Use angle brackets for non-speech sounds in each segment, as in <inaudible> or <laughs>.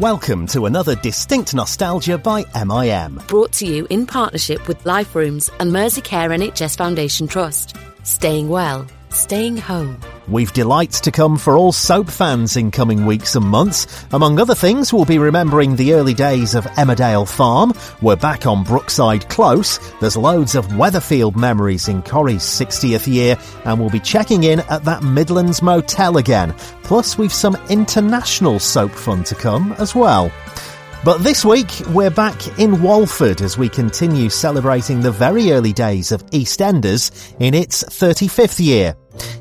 Welcome to another Distinct Nostalgia by MIM. Brought to you in partnership with Life Rooms and Merseycare NHS Foundation Trust. Staying well, staying home. We've delights to come for all soap fans in coming weeks and months. Among other things, we'll be remembering the early days of Emmerdale Farm. We're back on Brookside Close. There's loads of Weatherfield memories in Corrie's 60th year, and we'll be checking in at that Midlands motel again. Plus, we've some international soap fun to come as well. But this week, we're back in Walford as we continue celebrating the very early days of EastEnders in its 35th year.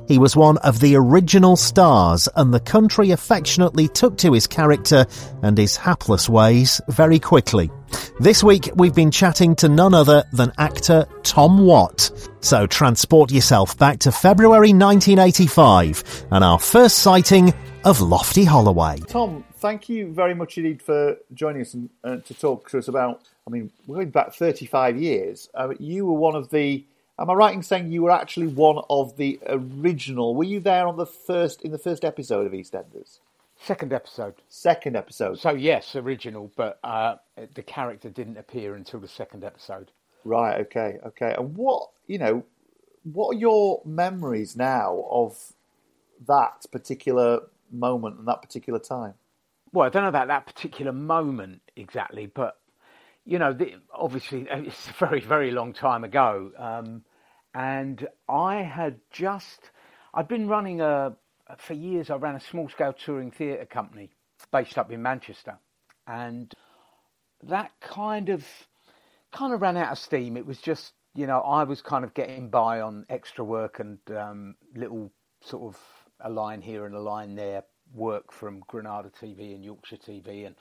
He was one of the original stars, and the country affectionately took to his character and his hapless ways very quickly. This week, we've been chatting to none other than actor Tom Watt. So transport yourself back to February 1985 and our first sighting of Lofty Holloway. Tom, thank you very much indeed for joining us and uh, to talk to us about. I mean, we're going back 35 years. Uh, you were one of the. Am I right in saying you were actually one of the original? Were you there on the first in the first episode of EastEnders? Second episode. Second episode. So yes, original, but uh, the character didn't appear until the second episode. Right. Okay. Okay. And what you know, what are your memories now of that particular moment and that particular time? Well, I don't know about that particular moment exactly, but you know, the, obviously <laughs> it's a very, very long time ago, um, and I had just I'd been running a for years. I ran a small scale touring theatre company based up in Manchester, and that kind of kind of ran out of steam. It was just you know I was kind of getting by on extra work and um, little sort of a line here and a line there work from Granada TV and Yorkshire TV and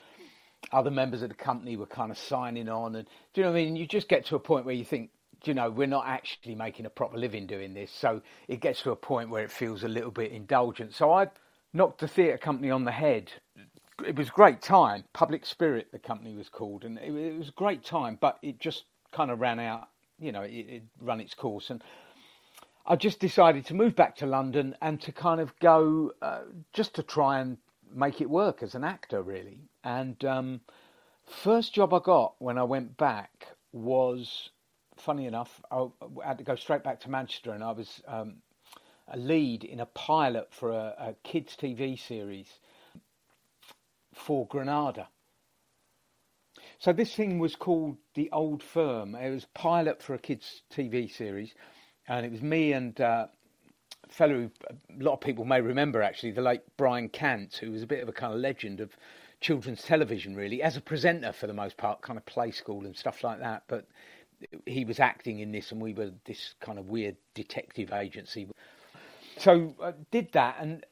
other members of the company were kind of signing on and do you know what I mean? You just get to a point where you think you know we're not actually making a proper living doing this. So it gets to a point where it feels a little bit indulgent. So I knocked the theatre company on the head. It was a great time. Public Spirit the company was called and it, was a great time but it just kind of ran out you know it, it ran its course. And I just decided to move back to London and to kind of go uh, just to try and make it work as an actor, really. And um, first job I got when I went back was, funny enough, I had to go straight back to Manchester, and I was um, a lead in a pilot for a, a kids' TV series for Granada. So this thing was called The Old Firm. It was pilot for a kids' TV series and it was me and uh, a fellow who a lot of people may remember actually, the late Brian Cant, who was a bit of a kind of legend of children's television, really, as a presenter for the most part, kind of play school and stuff like that. But he was acting in this, and we were this kind of weird detective agency. So I did that and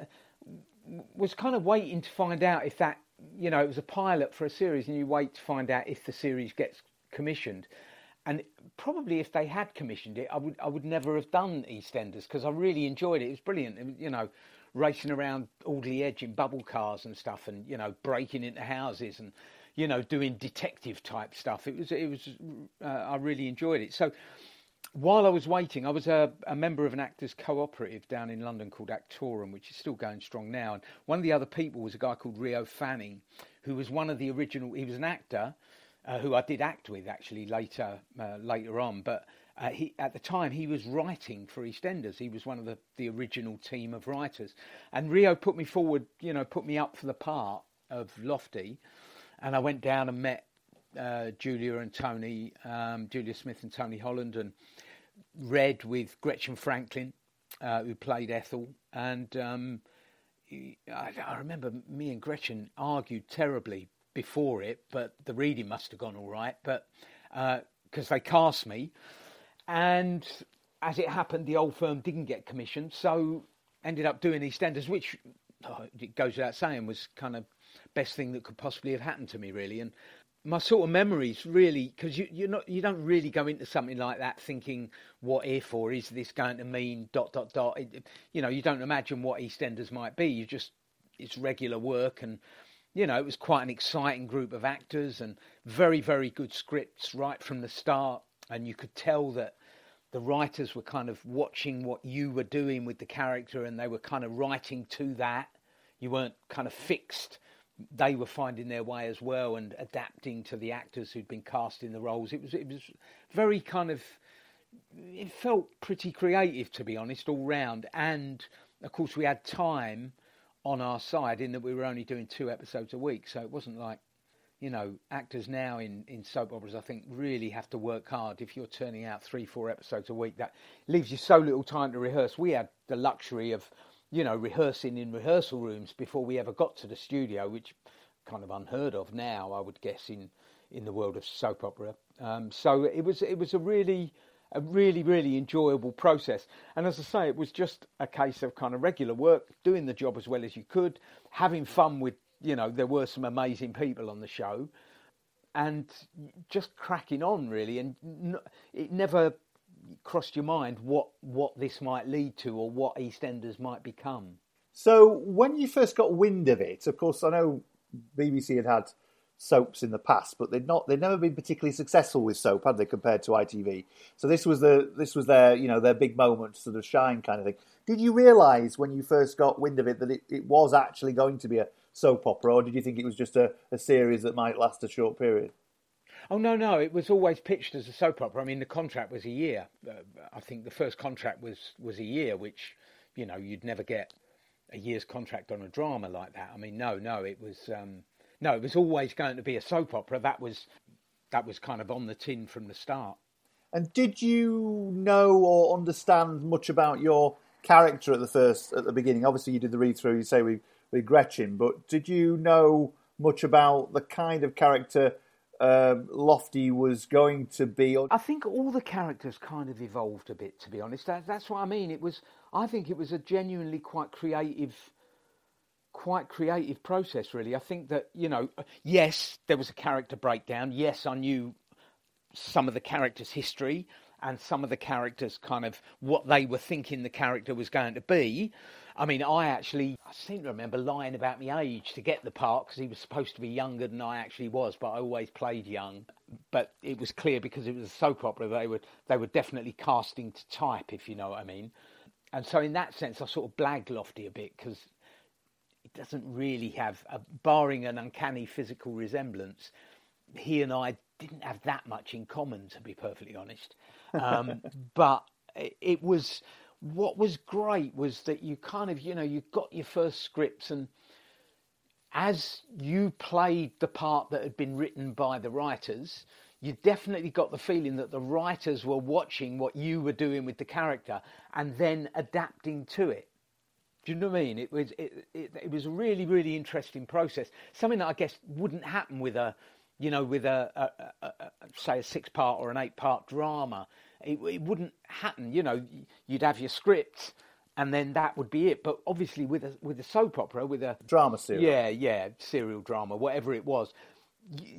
was kind of waiting to find out if that, you know, it was a pilot for a series, and you wait to find out if the series gets commissioned and probably if they had commissioned it, I would I would never have done EastEnders because I really enjoyed it. It was brilliant. You know, racing around Alderley Edge in bubble cars and stuff, and you know, breaking into houses and you know, doing detective type stuff. It was it was uh, I really enjoyed it. So while I was waiting, I was a, a, member of an actors cooperative down in London called Actorum, which is still going strong now. And one of the other people was a guy called Rio Fanning, who was one of the original. He was an actor uh, who I did act with actually later uh, later on. But uh, he, at the time, he was writing for EastEnders. He was one of the, the original team of writers. And Rio put me forward, you know, put me up for the part of Lofty. And I went down and met uh, Julia and Tony, um, Julia Smith and Tony Holland, and read with Gretchen Franklin, uh, who played Ethel. And um, I, I remember me and Gretchen argued terribly before it, but the reading must have gone all right. But because uh, they cast me, and as it happened, the old firm didn't get commissioned, so ended up doing EastEnders, which oh, it goes without saying was kind of best thing that could possibly have happened to me, really. And my sort of memories, really, because you you're not you don't really go into something like that thinking what if or is this going to mean dot dot dot. It, you know, you don't imagine what EastEnders might be. You just it's regular work and you know, it was quite an exciting group of actors and very, very good scripts right from the start. And you could tell that the writers were kind of watching what you were doing with the character and they were kind of writing to that. You weren't kind of fixed they were finding their way as well and adapting to the actors who'd been cast in the roles. It was it was very kind of it felt pretty creative to be honest all round and of course we had time on our side in that we were only doing two episodes a week. So it wasn't like you know actors now in, in soap operas i think really have to work hard. If you're turning out three four episodes a week that leaves you so little time to rehearse. We had the luxury of you know rehearsing in rehearsal rooms before we ever got to the studio which kind of unheard of now i would guess in in the world of soap opera. Um, so it was it was a really a really, really enjoyable process. And as I say, it was just a case of kind of regular work, doing the job as well as you could, having fun with, you know, there were some amazing people on the show, and just cracking on really. And it never crossed your mind what what this might lead to or what EastEnders might become. So when you first got wind of it, of course, I know BBC had had soaps in the past, but they'd not they'd never been particularly successful with soap, had they, compared to ITV? So this was the this was their you know their big moment, sort of shine kind of thing. Did you realise when you first got wind of it that it, it was actually going to be a soap opera, or did you think it was just a, a series that might last a short period? Oh no, no! It was always pitched as a soap opera. I mean, the contract was a year. Uh, I think the first contract was was a year, which you know you'd never get a year's contract on a drama like that. I mean, no, no, it was. Um, no, it was always going to be a soap opera. That was that was kind of on the tin from the start. And did you know or understand much about your character at the first at the beginning? Obviously, you did the read through. You say with with Gretchen, but did you know much about the kind of character um, Lofty was going to be? I think all the characters kind of evolved a bit. To be honest, that, that's what I mean. It was. I think it was a genuinely quite creative quite creative process, really. I think that, you know, yes, there was a character breakdown. Yes, I knew some of the characters' history and some of the characters' kind of what they were thinking the character was going to be. I mean, I actually, I seem to remember lying about my age to get the part because he was supposed to be younger than I actually was, but I always played young. But it was clear because it was a soap opera, they were, they were definitely casting to type, if you know what I mean. And so, in that sense, I sort of blagged Lofty a bit because it doesn't really have, a, barring an uncanny physical resemblance, he and I didn't have that much in common, to be perfectly honest. Um, <laughs> but it, it, was what was great was that you kind of, you know, you got your first scripts, and as you played the part that had been written by the writers, you definitely got the feeling that the writers were watching what you were doing with the character and then adapting to it. Do you know what I mean? It was it, it, it, was a really really interesting process. Something that I guess wouldn't happen with a, you know, with a, a, a, a say a six part or an eight part drama. It, it wouldn't happen. You know, you'd have your scripts, and then that would be it. But obviously, with a with a soap opera, with a drama serial, yeah, yeah, serial drama, whatever it was,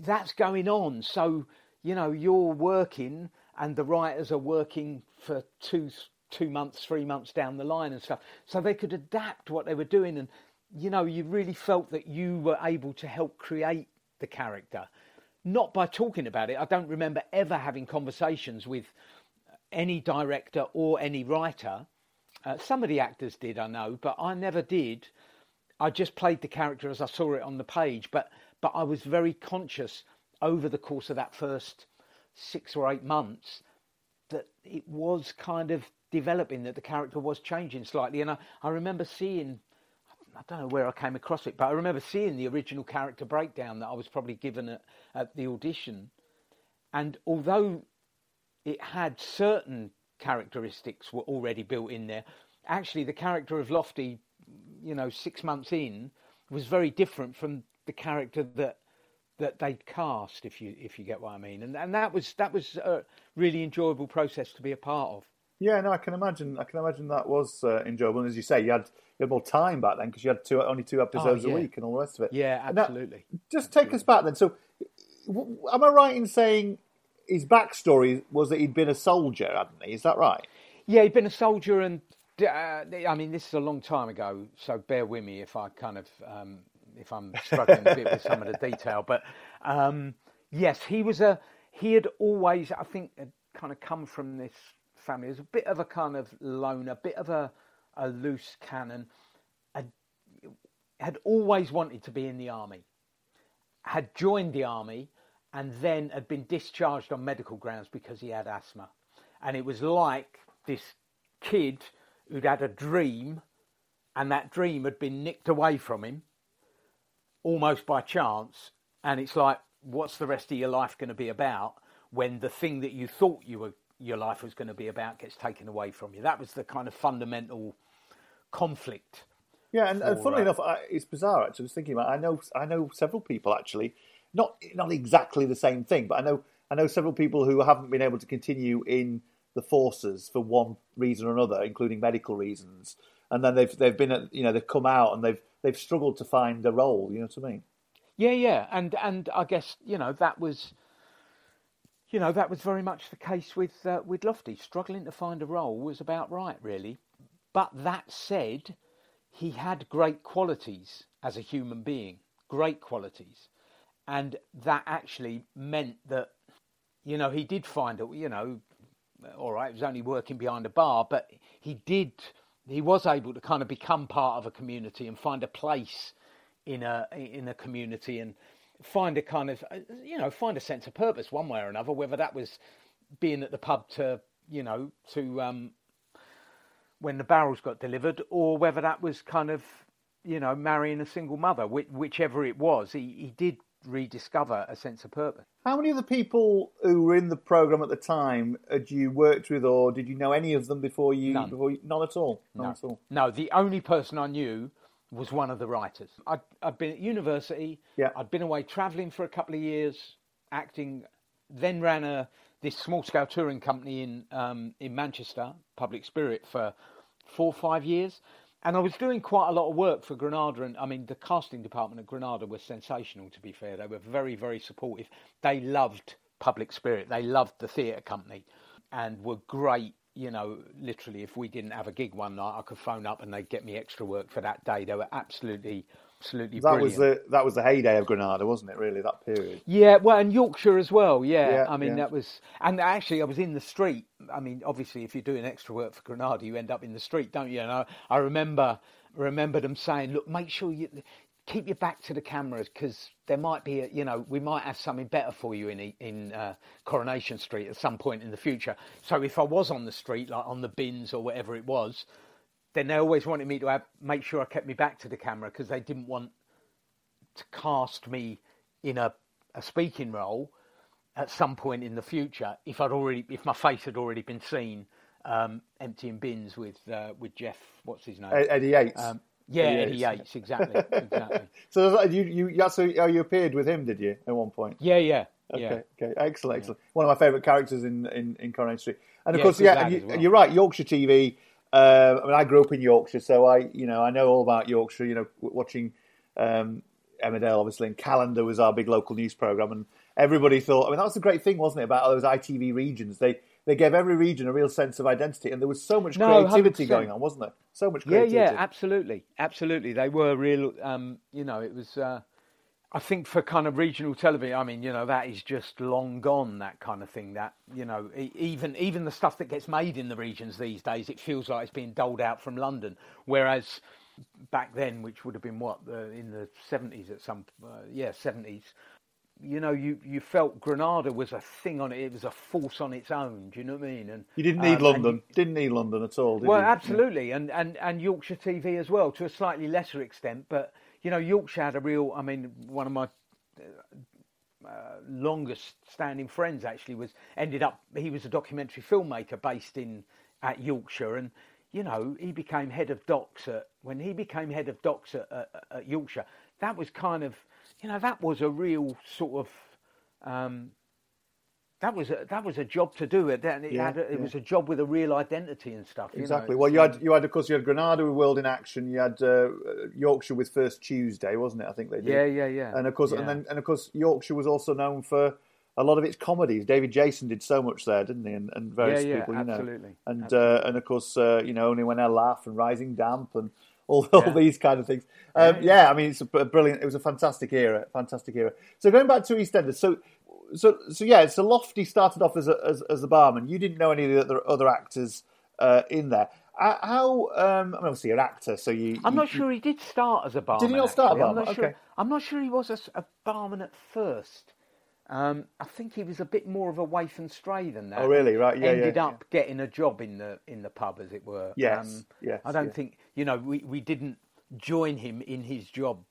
that's going on. So you know, you're working, and the writers are working for two two months, three months down the line and stuff. So they could adapt what they were doing. And, you know, you really felt that you were able to help create the character. Not by talking about it. I don't remember ever having conversations with any director or any writer. Uh, some of the actors did, I know, but I never did. I just played the character as I saw it on the page, but but I was very conscious over the course of that first six or eight months that it was kind of developing that the character was changing slightly. And I, I remember seeing, I don't know where I came across it, but I remember seeing the original character breakdown that I was probably given at, at the audition. And although it had certain characteristics were already built in there, actually the character of Lofty, you know, six months in, was very different from the character that that they'd cast, if you if you get what I mean. And and that was that was a really enjoyable process to be a part of. Yeah, no, I can imagine. I can imagine that was uh, enjoyable. And as you say, you had you had more time back then because you had two only two episodes oh, yeah. a week and all the rest of it. Yeah, absolutely. Now, just take us back then. So, am I right in saying his backstory was that he'd been a soldier, hadn't he? Is that right? Yeah, he'd been a soldier, and uh, I mean, this is a long time ago, so bear with me if I kind of um, if I'm struggling a bit with some of the detail. But um, yes, he was a he had always, I think, had kind of come from this family. was a bit of a kind of loner, a bit of a, a loose cannon. Had, had always wanted to be in the army. had joined the army and then had been discharged on medical grounds because he had asthma. And it was like this kid who'd had a dream and that dream had been nicked away from him almost by chance. And it's like, what's the rest of your life going to be about when the thing that you thought you were your life was going to be about gets taken away from you? That was the kind of fundamental conflict. Yeah, and, and funnily uh, enough, I, it's bizarre. Actually, I was thinking about. I know, I know several people actually, not not exactly the same thing, but I know, I know several people who haven't been able to continue in the forces for one reason or another, including medical reasons, and then they've they've been, at, you know, they've come out and they've they've struggled to find a role. You know what I mean? Yeah, yeah, and and I guess you know that was, you know, that was very much the case with uh, with Lofty. Struggling to find a role was about right, really. But that said, he had great qualities as a human being, great qualities, and that actually meant that, you know, he did find it. You know, all right, he was only working behind a bar, but he did. He was able to kind of become part of a community and find a place in a in a community and find a kind of you know find a sense of purpose one way or another whether that was being at the pub to you know to um, when the barrels got delivered or whether that was kind of you know marrying a single mother whichever it was he, he did rediscover a sense of purpose. How many of the people who were in the program at the time had you worked with or did you know any of them before you none, before you, none at all? None no. at all. No the only person i knew was one of the writers. I'd, I'd been at university. Yeah. I'd been away travelling for a couple of years, acting. Then ran a this small scale touring company in um, in Manchester, Public Spirit, for four or five years. And I was doing quite a lot of work for Granada, and I mean the casting department at Granada was sensational. To be fair, they were very, very supportive. They loved Public Spirit. They loved the theatre company, and were great you know, literally, if we didn't have a gig one night, I could phone up and they'd get me extra work for that day. They were absolutely, absolutely that brilliant. was the that was the heyday of Granada, wasn't it? Really, that period. Yeah, well, and Yorkshire as well. Yeah, Yeah, I mean yeah. that was, and actually, I was in the street. I mean, obviously, if you're doing extra work for Granada, you end up in the street, don't you? And I, I remember remember them saying, "Look, make sure you." Keep your back to the cameras because there might be, a, you know, we might have something better for you in in uh, Coronation Street at some point in the future. So if I was on the street, like on the bins or whatever it was, then they always wanted me to have, make sure I kept me back to the camera because they didn't want to cast me in a, a speaking role at some point in the future if I'd already if my face had already been seen um, emptying bins with uh, with Jeff what's his name Ed- Eddie Yates. um, yeah Eddie Eddie Yates. Yates exactly exactly <laughs> so that- you you that's how you appeared with him, did you? At one point. yeah yeah Okay, yeah okay, excellent, excellent. One of my favourite characters in, in, in Coronation Street, and of Yeah, course, yeah, and you, as well. and you're right. Yorkshire TV. Uh, I mean, I grew up in Yorkshire, so I, you know, I know all about Yorkshire. You know, watching um, Emmerdale, obviously, and Calendar was our big local news program, and everybody thought. I mean, that was the great thing, wasn't it, about those ITV regions? They they gave every region a real sense of identity, and there was so much creativity 100%. going on, wasn't there? So much yeah creativity. yeah absolutely absolutely they were real um, you know it was uh, I think for kind of regional television, I mean, you know, that is just long gone. That kind of thing. That you know, even even the stuff that gets made in the regions these days, it feels like it's being doled out from London. Whereas back then, which would have been what the, in the seventies at some, uh, yeah, seventies. You know, you, you felt Granada was a thing on it. It was a force on its own. Do you know what I mean? And You didn't need um, London. you- Didn't need London at all. Did you? well, you? absolutely, and, and and Yorkshire TV as well, to a slightly lesser extent. But you know, Yorkshire had a real. I mean, one of my uh, longest standing friends actually was ended up. He was a documentary filmmaker based in at Yorkshire, and you know, he became head of docs at when he became head of docs at, at, at Yorkshire. That was kind of, you know, that was a real sort of. Um, that was a, that was a job to do. It and it, Yeah, had a, it yeah. was a job with a real identity and stuff. you know. Exactly. Well, you had you had of course you had Granada with World in Action. You had uh, Yorkshire with First Tuesday, wasn't it? I think they did. Yeah, yeah, yeah. And of course, Yeah. and then and of course Yorkshire was also known for a lot of its comedies. David Jason did so much there, didn't he? And, and various Yeah, yeah, people, you know. absolutely, And absolutely. Uh, and of course, uh, you know, only when I laugh and Rising Damp and all, all these kind of things. Um, Yeah, yeah, yeah. I mean, it's a brilliant. It was a fantastic era, fantastic era. So going back to EastEnders, so. So, so yeah. So Lofty started off as a, as, as barman. You didn't know any of the other, other actors uh, in there. Uh, how? Um, I mean, obviously, you're an actor, so you. I'm you- not sure he did start as a barman. Did he not start a actually. I'm barman? not sure. I'm not sure he was a barman at first. Um, I think he was a bit more of a waif and stray than that. Oh, really? Right, yeah, Ended yeah, up getting a job in the in the pub, as it were. Um, Yes, yes, I don't yeah. think you know we, we didn't join him in his job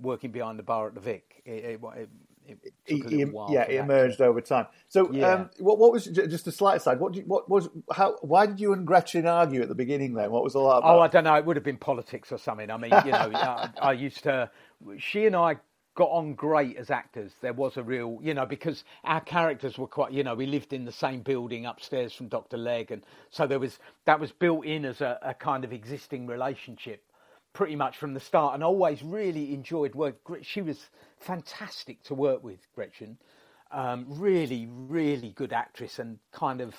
working behind the bar at the Vic. It, it, it, it He, a he- while. yeah, that. emerged over time. So, Yeah. um, what, what was just a slight aside? What, you, what was how? Why did you and Gretchen argue at the beginning? Then, what was all that about? Oh, I don't know. It would have been politics or something. I mean, you know, <laughs> I, I used to. She and I got on great as actors. There was a real, you know, because our characters were quite, you know, we lived in the same building upstairs from Dr. Legg, and so there was that was built in as a, a kind of existing relationship, pretty much from the start. And always really enjoyed work. She was fantastic to work with, Gretchen. Um, really, really good actress, and kind of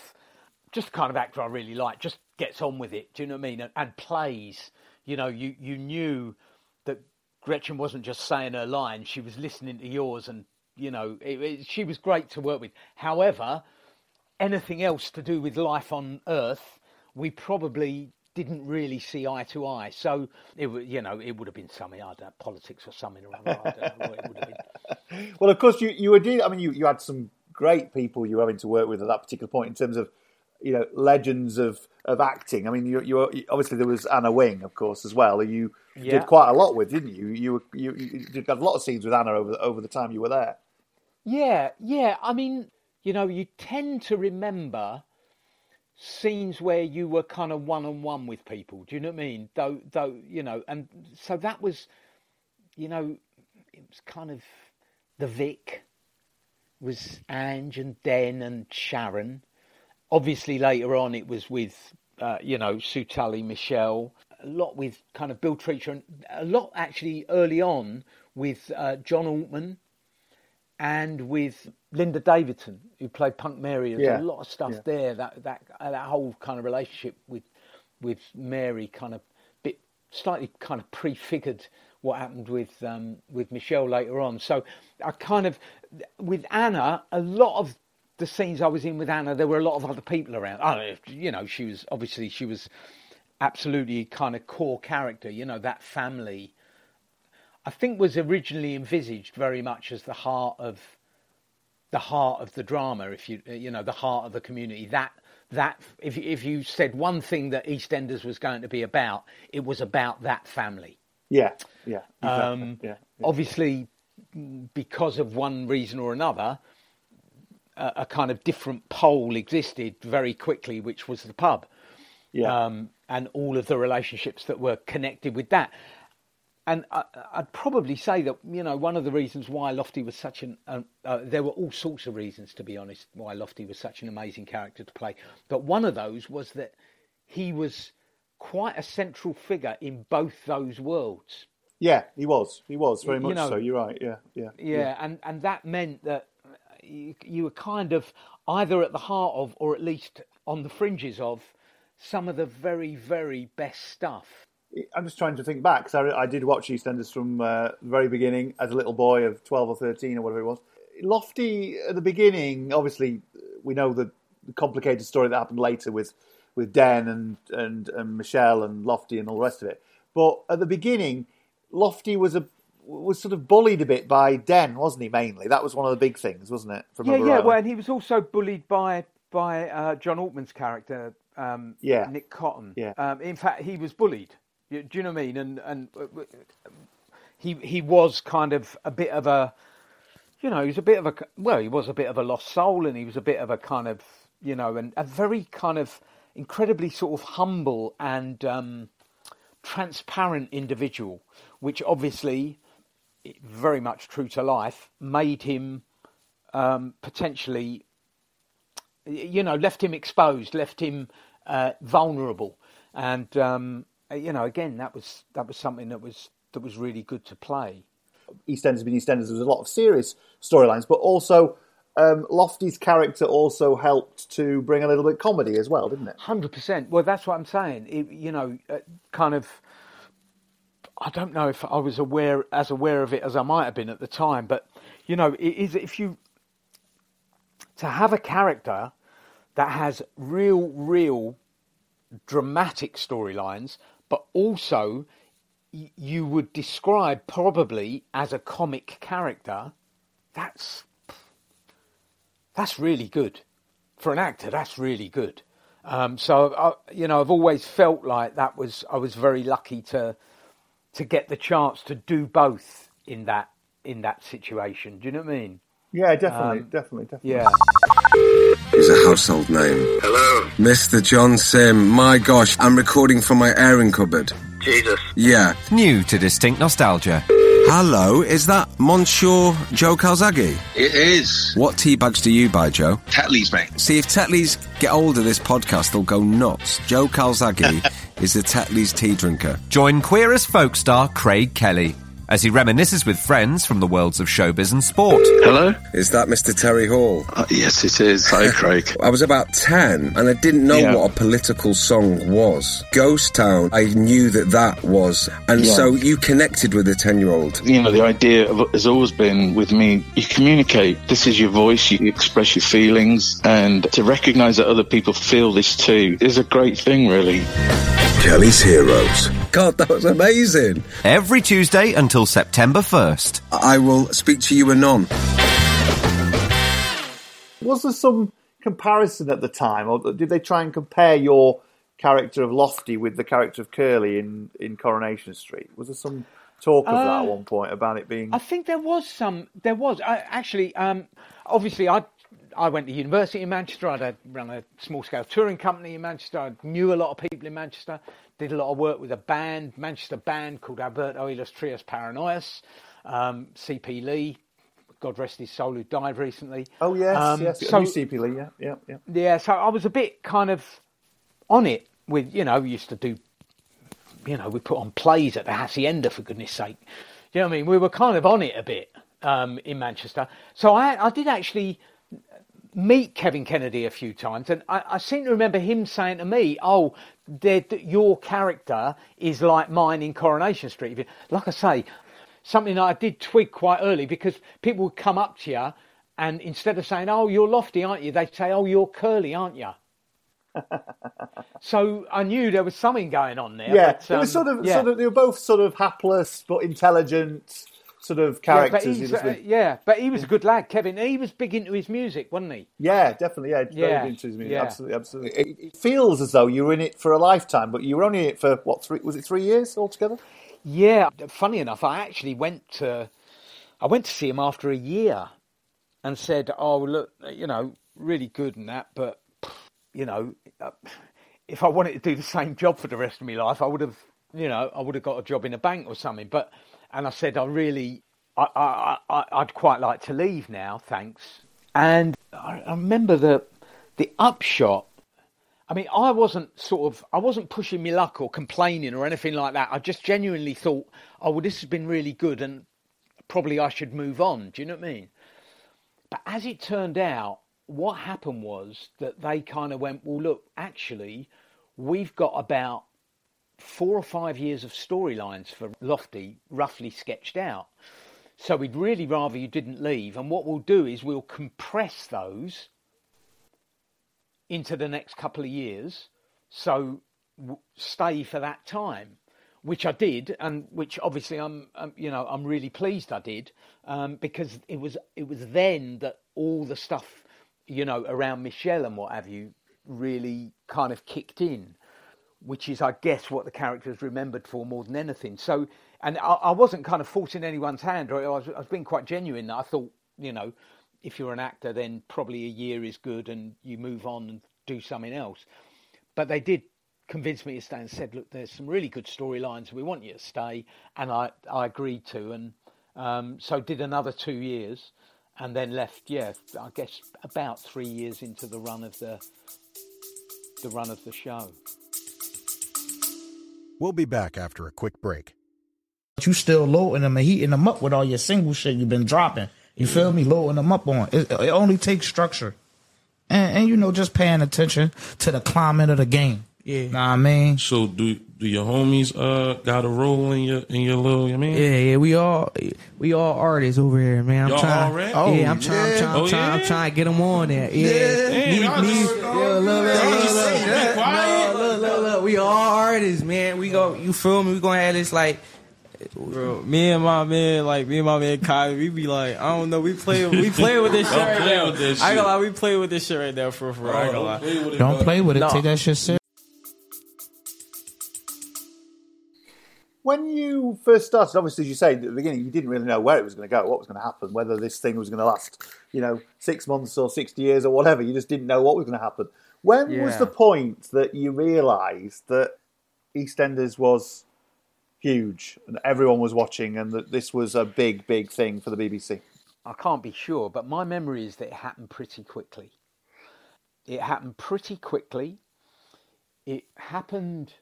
just kind of actor I really like. Just gets on with it. Do you know what I mean? And, and plays. You know, you you knew Gretchen wasn't just saying her line; she was listening to yours, and you know, it, it, she was great to work with. However, anything else to do with life on Earth, we probably didn't really see eye to eye. So it you know, it would have been something I don't politics or something or other. <laughs> Well, of course, you you were dealing. I mean, you you had some great people you were having to work with at that particular point in terms of you know legends of of acting. I mean, you you obviously there was Anna Wing, of course, as well. who You Yeah. did quite a lot with, didn't you? You you, you did have a lot of scenes with Anna over the, over the time you were there. Yeah, yeah. I mean, you know, you tend to remember scenes where you were kind of one on one with people. Do you know what I mean? Though, though, you know, and so that was, you know, it was kind of the Vic was Ange and Den and Sharon. Obviously, later on, it was with, uh, you know, Sue Tully, Michelle. A lot with kind of Bill Treacher, and a lot actually early on with uh, John Altman and with Linda Davidson, who played Punk Mary. There's Yeah, a lot of stuff yeah. there. That that uh, that whole kind of relationship with with Mary, kind of bit slightly kind of prefigured what happened with um, with Michelle later on. So I kind of with Anna, a lot of the scenes I was in with Anna, there were a lot of other people around. I, you know, she was obviously she was absolutely kind of core character. You know, that family. I think was originally envisaged very much as the heart of the heart of the drama. If you you know the heart of the community, that that if if you said one thing that EastEnders was going to be about, it was about that family. Yeah, yeah, exactly. Um, yeah. Obviously, because of one reason or another, a, a kind of different pole existed very quickly, which was the pub yeah. um, and all of the relationships that were connected with that. And I, I'd probably say that you know one of the reasons why Lofty was such an uh, uh, there were all sorts of reasons to be honest why Lofty was such an amazing character to play, but one of those was that he was quite a central figure in both those worlds. yeah, he was. He was very you much know- so. You're right. Yeah, yeah, Yeah, and and that meant that you, you were kind of either at the heart of, or at least on the fringes of, some of the very very best stuff. I'm just trying to think back because I, I did watch EastEnders from uh, the very beginning as a little boy of 12 or 13 or whatever it was. Lofty at the beginning, obviously, we know the, the complicated story that happened later with with Den and, and and Michelle and Lofty and all the rest of it. But at the beginning, Lofty was a was sort of bullied a bit by Den, wasn't he? Mainly, that was one of the big things, wasn't it? Yeah, yeah. Well, and he was also bullied by by uh, John Altman's character, um, Yeah. Nick Cotton. Yeah. Um, in fact, he was bullied. Do you know what I mean? And and uh, he he was kind of a bit of a, you know, he was a bit of a well, he was a bit of a lost soul, and he was a bit of a kind of you know, and a very kind of incredibly sort of humble and um, transparent individual, which obviously, very much true to life, made him um, potentially, you know, left him exposed, left him uh, vulnerable, and um, you know, again, that was that was something that was that was really good to play. EastEnders being EastEnders, there was a lot of serious storylines, but also um, Lofty's character also helped to bring a little bit of comedy as well, didn't it? Hundred percent. Well, that's what I'm saying. It, you know, uh, kind of. I don't know if I was aware as aware of it as I might have been at the time, but you know, it is if you to have a character that has real, real dramatic storylines, but also you would describe probably as a comic character. That's that's really good for an actor. That's really good. Um, so I, you know, I've always felt like that was I was very lucky to to get the chance to do both in that in that situation. Do you know what I mean? Yeah, definitely, um, definitely, definitely. Yeah. He's a household name. Hello, Mr. John Simm. My gosh, I'm recording from my airing cupboard. Jesus. Yeah. New to Distinct Nostalgia. Hello, is that Monsieur Joe Calzaghe? It is. What tea bags do you buy, Joe? Tetley's, mate. See, if Tetleys get hold of this podcast, they'll go nuts. Joe Calzaghe <laughs> is the Tetley's tea drinker. Join queer as folk star Craig Kelly as he reminisces with friends from the worlds of showbiz and sport. Hello? Is that Mr. Terry Hall? Uh, yes, it is. Hi, <laughs> Craig. I was about 10 and I didn't know Yeah. what a political song was. Ghost Town, I knew that that was. And Yeah. so you connected with a 10 year old. You know, the idea of, has always been with me, you communicate. This is your voice, you express your feelings, and to recognize that other people feel this too is a great thing, really. Kelly's Heroes. God, that was amazing. Every Tuesday until September 1st. I will speak to you anon. Was there some comparison at the time, or did they try and compare your character of Lofty with the character of Curly in, in Coronation Street? Was there some talk of that Uh, at one point about it being? I think there was some. There was I, actually. Um, obviously, I I went to university in Manchester. I'd run a small scale touring company in Manchester. I knew a lot of people in Manchester. Did a lot of work with a band, Manchester band called Alberto Trios Paranoias. Um, CP Lee, God rest his soul, who died recently. oh yes, Um, yes. So CP Lee, yeah, yeah, yeah. yeah, so I was a bit kind of on it with, you know, we used to do, you know, we put on plays at the Hacienda for goodness sake. You know what I mean? We were kind of on it a bit um, in Manchester. So I, I did actually meet Kevin Kennedy a few times, and I, I seem to remember him saying to me, "Oh, your character is like mine in Coronation Street." Like I say, something that I did twig quite early because people would come up to you, and instead of saying, "Oh, you're lofty, aren't you?" they'd say, "Oh, you're curly, aren't you?" <laughs> so I knew there was something going on there. Yeah, but, it was um, sort of, yeah. sort of. They were both sort of hapless but intelligent, sort of Yeah, but characters. He was uh, yeah, but he was a good lad, Kevin. He was big into his music, wasn't he? Yeah, definitely. Yeah, very Yeah, into his music. yeah. Absolutely, absolutely. It, it feels as though you were in it for a lifetime, but you were only in it for what three? Was it three years altogether? Yeah. Funny enough, I actually went to, I went to see him after a year, and said, "Oh, look, you know, really good and that, but you know, uh, if I wanted to do the same job for the rest of my life, I would have, you know, I would have got a job in a bank or something." But and I said, "I really, I, I, I I'd quite like to leave now, thanks." And I, I remember the the upshot I mean, I wasn't sort of, I wasn't pushing me luck or complaining or anything like that. I just genuinely thought, oh, well, this has been really good and probably I should move on. Do you know what I mean? But as it turned out, what happened was that they kind of went, well, look, actually, we've got about four or five years of storylines for Lofty roughly sketched out. So we'd really rather you didn't leave. And what we'll do is we'll compress those into the next couple of years. So stay for that time, which I did, and which obviously I'm, you know, I'm really pleased I did, um, because it was it was then that all the stuff, you know, around Michelle and what have you, really kind of kicked in, which is, I guess, what the character is remembered for more than anything. So, and I, I wasn't kind of forcing anyone's hand, or I was, I was being quite genuine. I thought, you know, if you're an actor, then probably a year is good, and you move on and do something else. But they did convince me to stay and said, look, there's some really good storylines. We want you to stay, and I I agreed to, and um, so did another two years, and then left. Yeah, I guess about three years into the run of the the run of the show. We'll be back after a quick break. you still loading them and heating them up with all your single shit you've been dropping. You feel me? Loading them up on. It, it only takes structure. And, and, you know, just paying attention to the climate of the game. Yeah. Know what I mean? So do do your homies uh got a role in your in your little? I mean, Yeah, yeah, we all we all artists over here, man. I'm Y'all trying, all rap? Yeah, Oh, I'm trying, I'm trying, Oh, I'm trying, I'm trying to get them on there. Yeah, Damn, Me- y'all me- just- yeah, look, look, y'all look, look. sitting there quiet? No, look, look, look, all artists, man. We go, you feel me? We gonna have this like. Bro, me and my man, like me and my man Kai, we be like, I don't know, we play, we play with this <laughs> shit right play now. with this I ain't shit. gonna lie, we play with this shit right now for for real. I ain't gonna lie. Don't play with it. No. Take that shit serious. When you first started, obviously, as you say at the beginning, you didn't really know where it was going to go, what was going to happen, whether this thing was going to last, you know, six months or sixty years or whatever. You just didn't know what was going to happen. When was the point that you realised that EastEnders was huge and everyone was watching, and that this was a big, big thing for the BBC? I can't be sure, but my memory is that it happened pretty quickly. It happened pretty quickly. It happened,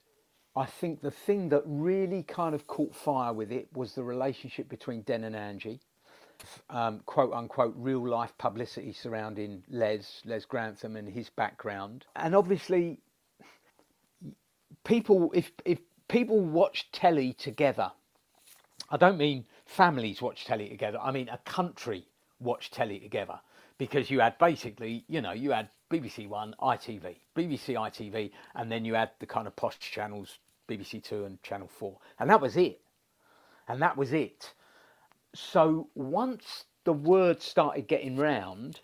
I think the thing that really kind of caught fire with it was the relationship between Den and Angie. Um, quote unquote real life publicity surrounding Les, Les Grantham and his background. And obviously, people, if, if people watch telly together, I don't mean families watch telly together. I mean a country watch telly together because you had basically, you know, you had BBC One, ITV, BBC ITV, and then you had the kind of posh channels, BBC Two and Channel Four, and that was it. And that was it. So once the word started getting round,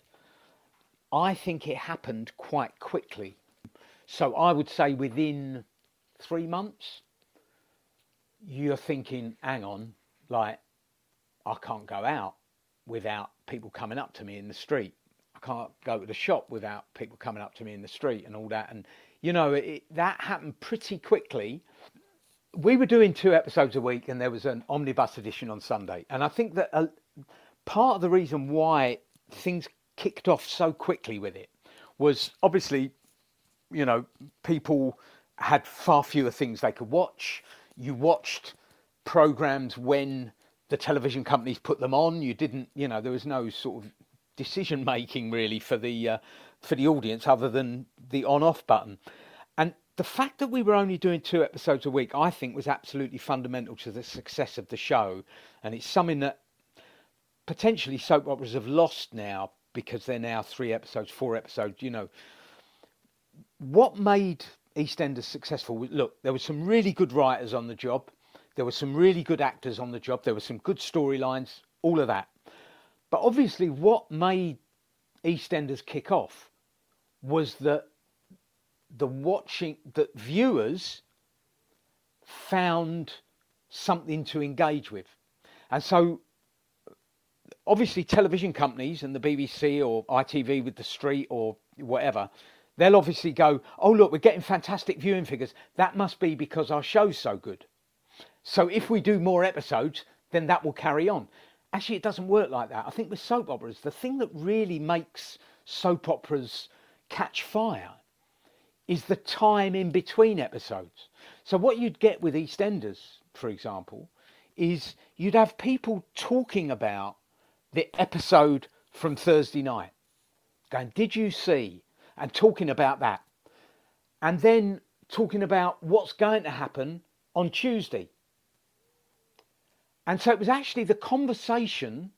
I think it happened quite quickly. So I would say within three months, you're thinking, hang on, like, I can't go out without people coming up to me in the street. I can't go to the shop without people coming up to me in the street and all that. And, you know, it, that happened pretty quickly. We were doing two episodes a week and there was an omnibus edition on Sunday. And I think that uh, part of the reason why things kicked off so quickly with it was obviously you know, people had far fewer things they could watch. You watched programs when the television companies put them on. You didn't, you know, there was no sort of decision making really for the uh, for the audience other than the on off button. The fact that we were only doing two episodes a week, I think, was absolutely fundamental to the success of the show. And it's something that potentially soap operas have lost now because they're now three episodes, four episodes. You know, what made EastEnders successful? Look, there were some really good writers on the job. There were some really good actors on the job. There were some good storylines, all of that. But obviously, what made EastEnders kick off was that the watching that viewers found something to engage with, and so obviously television companies and the BBC or ITV with the street or whatever, they'll obviously go, oh look, we're getting fantastic viewing figures. That must be because our show's so good. So if we do more episodes, then that will carry on. Actually, it doesn't work like that. I think with soap operas, the thing that really makes soap operas catch fire is the time in between episodes. So what you'd get with EastEnders, for example, is you'd have people talking about the episode from Thursday night, going, "Did you see?" and talking about that, and then talking about what's going to happen on Tuesday. And so it was actually the conversation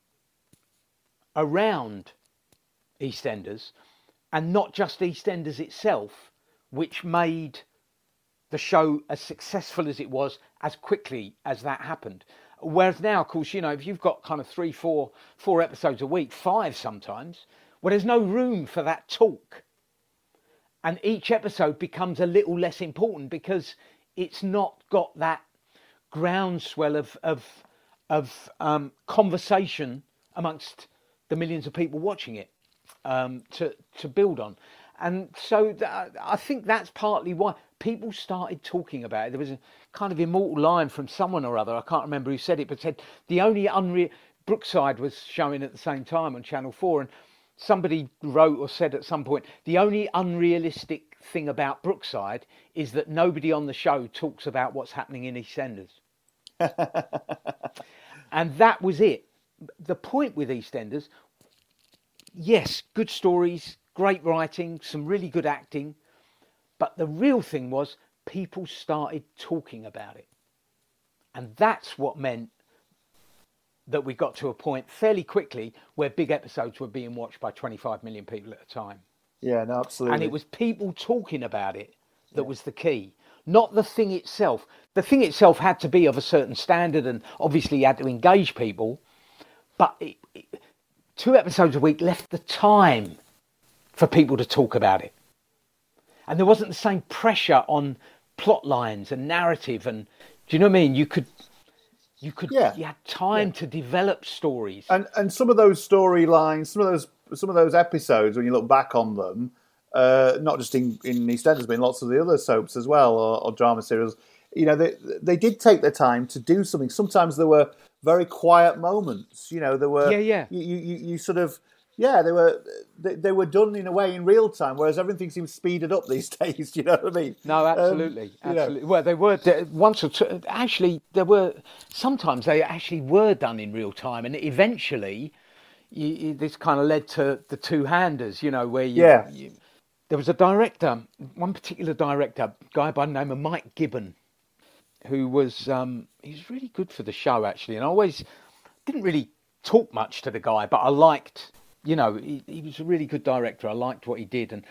around EastEnders and not just EastEnders itself, which made the show as successful as it was as quickly as that happened. Whereas now, of course, you know, if you've got kind of three, four, four episodes a week, five sometimes, well, there's no room for that talk. And each episode becomes a little less important because it's not got that groundswell of of of um, conversation amongst the millions of people watching it um, to to build on, and so th- I think that's partly why people started talking about it. There was a kind of immortal line from someone or other. I can't remember who said it, but said the only unreal Brookside was showing at the same time on Channel Four, and somebody wrote or said at some point the only unrealistic thing about Brookside is that nobody on the show talks about what's happening in EastEnders. <laughs> and that was it. The point with EastEnders, yes, good stories, great writing, some really good acting, but the real thing was people started talking about it. And that's what meant that we got to a point fairly quickly where big episodes were being watched by 25 million people at a time. Yeah, no, absolutely. And it was people talking about it that was the key. not the thing itself. The thing itself had to be of a certain standard, and obviously had to engage people. But it, it, two episodes a week left the time for people to talk about it, and there wasn't the same pressure on plot lines and narrative. And do you know what I mean? You could, you could, Yeah. you had time to develop stories. and and some of those storylines, some of those some of those episodes, when you look back on them, uh, not just in, in EastEnders, but in lots of the other soaps as well, or, or drama serials, you know, they they did take their time to do something. Sometimes there were very quiet moments. You know, there were Yeah, yeah. You, you you sort of. Yeah, they were they, they were done in a way in real time, whereas everything seems speeded up these <laughs> days. Do you know what I mean? No, Um, absolutely, you know. absolutely. Well, they were once or two. Actually, there were sometimes they actually were done in real time, and eventually, you, you, this kind of led to the two-handers. You know, where you, Yeah. you, there was a director, one particular director, a guy by the name of Mike Gibbon, who was um, he was really good for the show actually, and I always didn't really talk much to the guy, but I liked, you know, he, he was a really good director. I liked what he did, and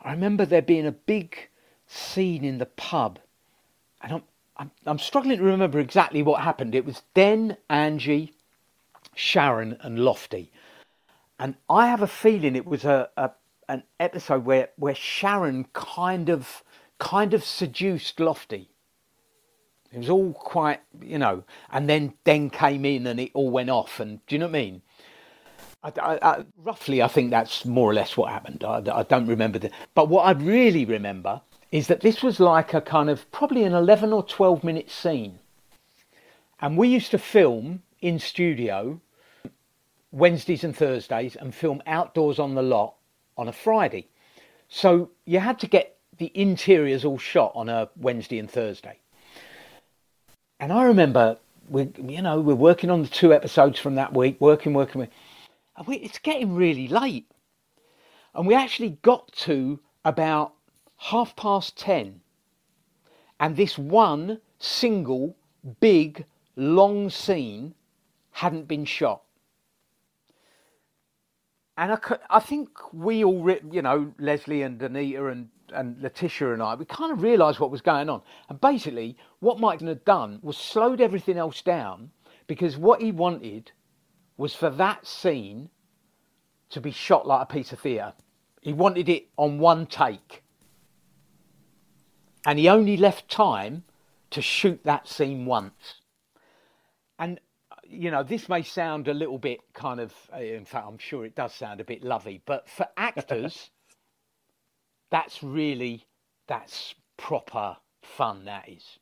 I remember there being a big scene in the pub, and I'm I'm, I'm struggling to remember exactly what happened. It was Den, Angie, Sharon, and Lofty, and I have a feeling it was a, a an episode where where Sharon kind of kind of seduced Lofty. It was all quite, you know, and then Den came in and it all went off. And do you know what I mean? I, I, roughly, I think that's more or less what happened. I, don't remember the, but what I really remember is that this was like a kind of probably an eleven or twelve minute scene, and we used to film in studio Wednesdays and Thursdays and film outdoors on the lot on a Friday. So you had to get the interiors all shot on a Wednesday and Thursday. And I remember we, you know, we're working on the two episodes from that week, working, working, working. And we, it's getting really late, and we actually got to about half past ten, and this one single big long scene hadn't been shot. And I, I think we all, you know, Leslie and Anita and, and Letitia and I, we kind of realised what was going on. And basically, what Mike had done was slowed everything else down because what he wanted was for that scene to be shot like a piece of theatre. He wanted it on one take. And he only left time to shoot that scene once. And you know, this may sound a little bit kind of, in fact, I'm sure it does sound a bit lovey, but for <laughs> actors, that's really, that's proper fun, that is.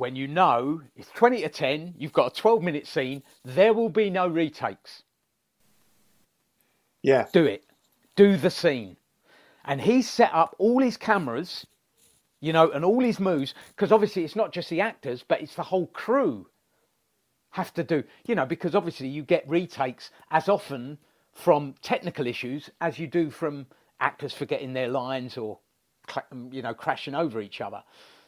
When you know it's 20 to 10, you've got a 12 minute scene, there will be no retakes. Yeah. Do it. Do the scene. And he set up all his cameras, you know, and all his moves, because obviously it's not just the actors, but it's the whole crew have to do, you know, because obviously you get retakes as often from technical issues as you do from actors forgetting their lines or, you know, crashing over each other.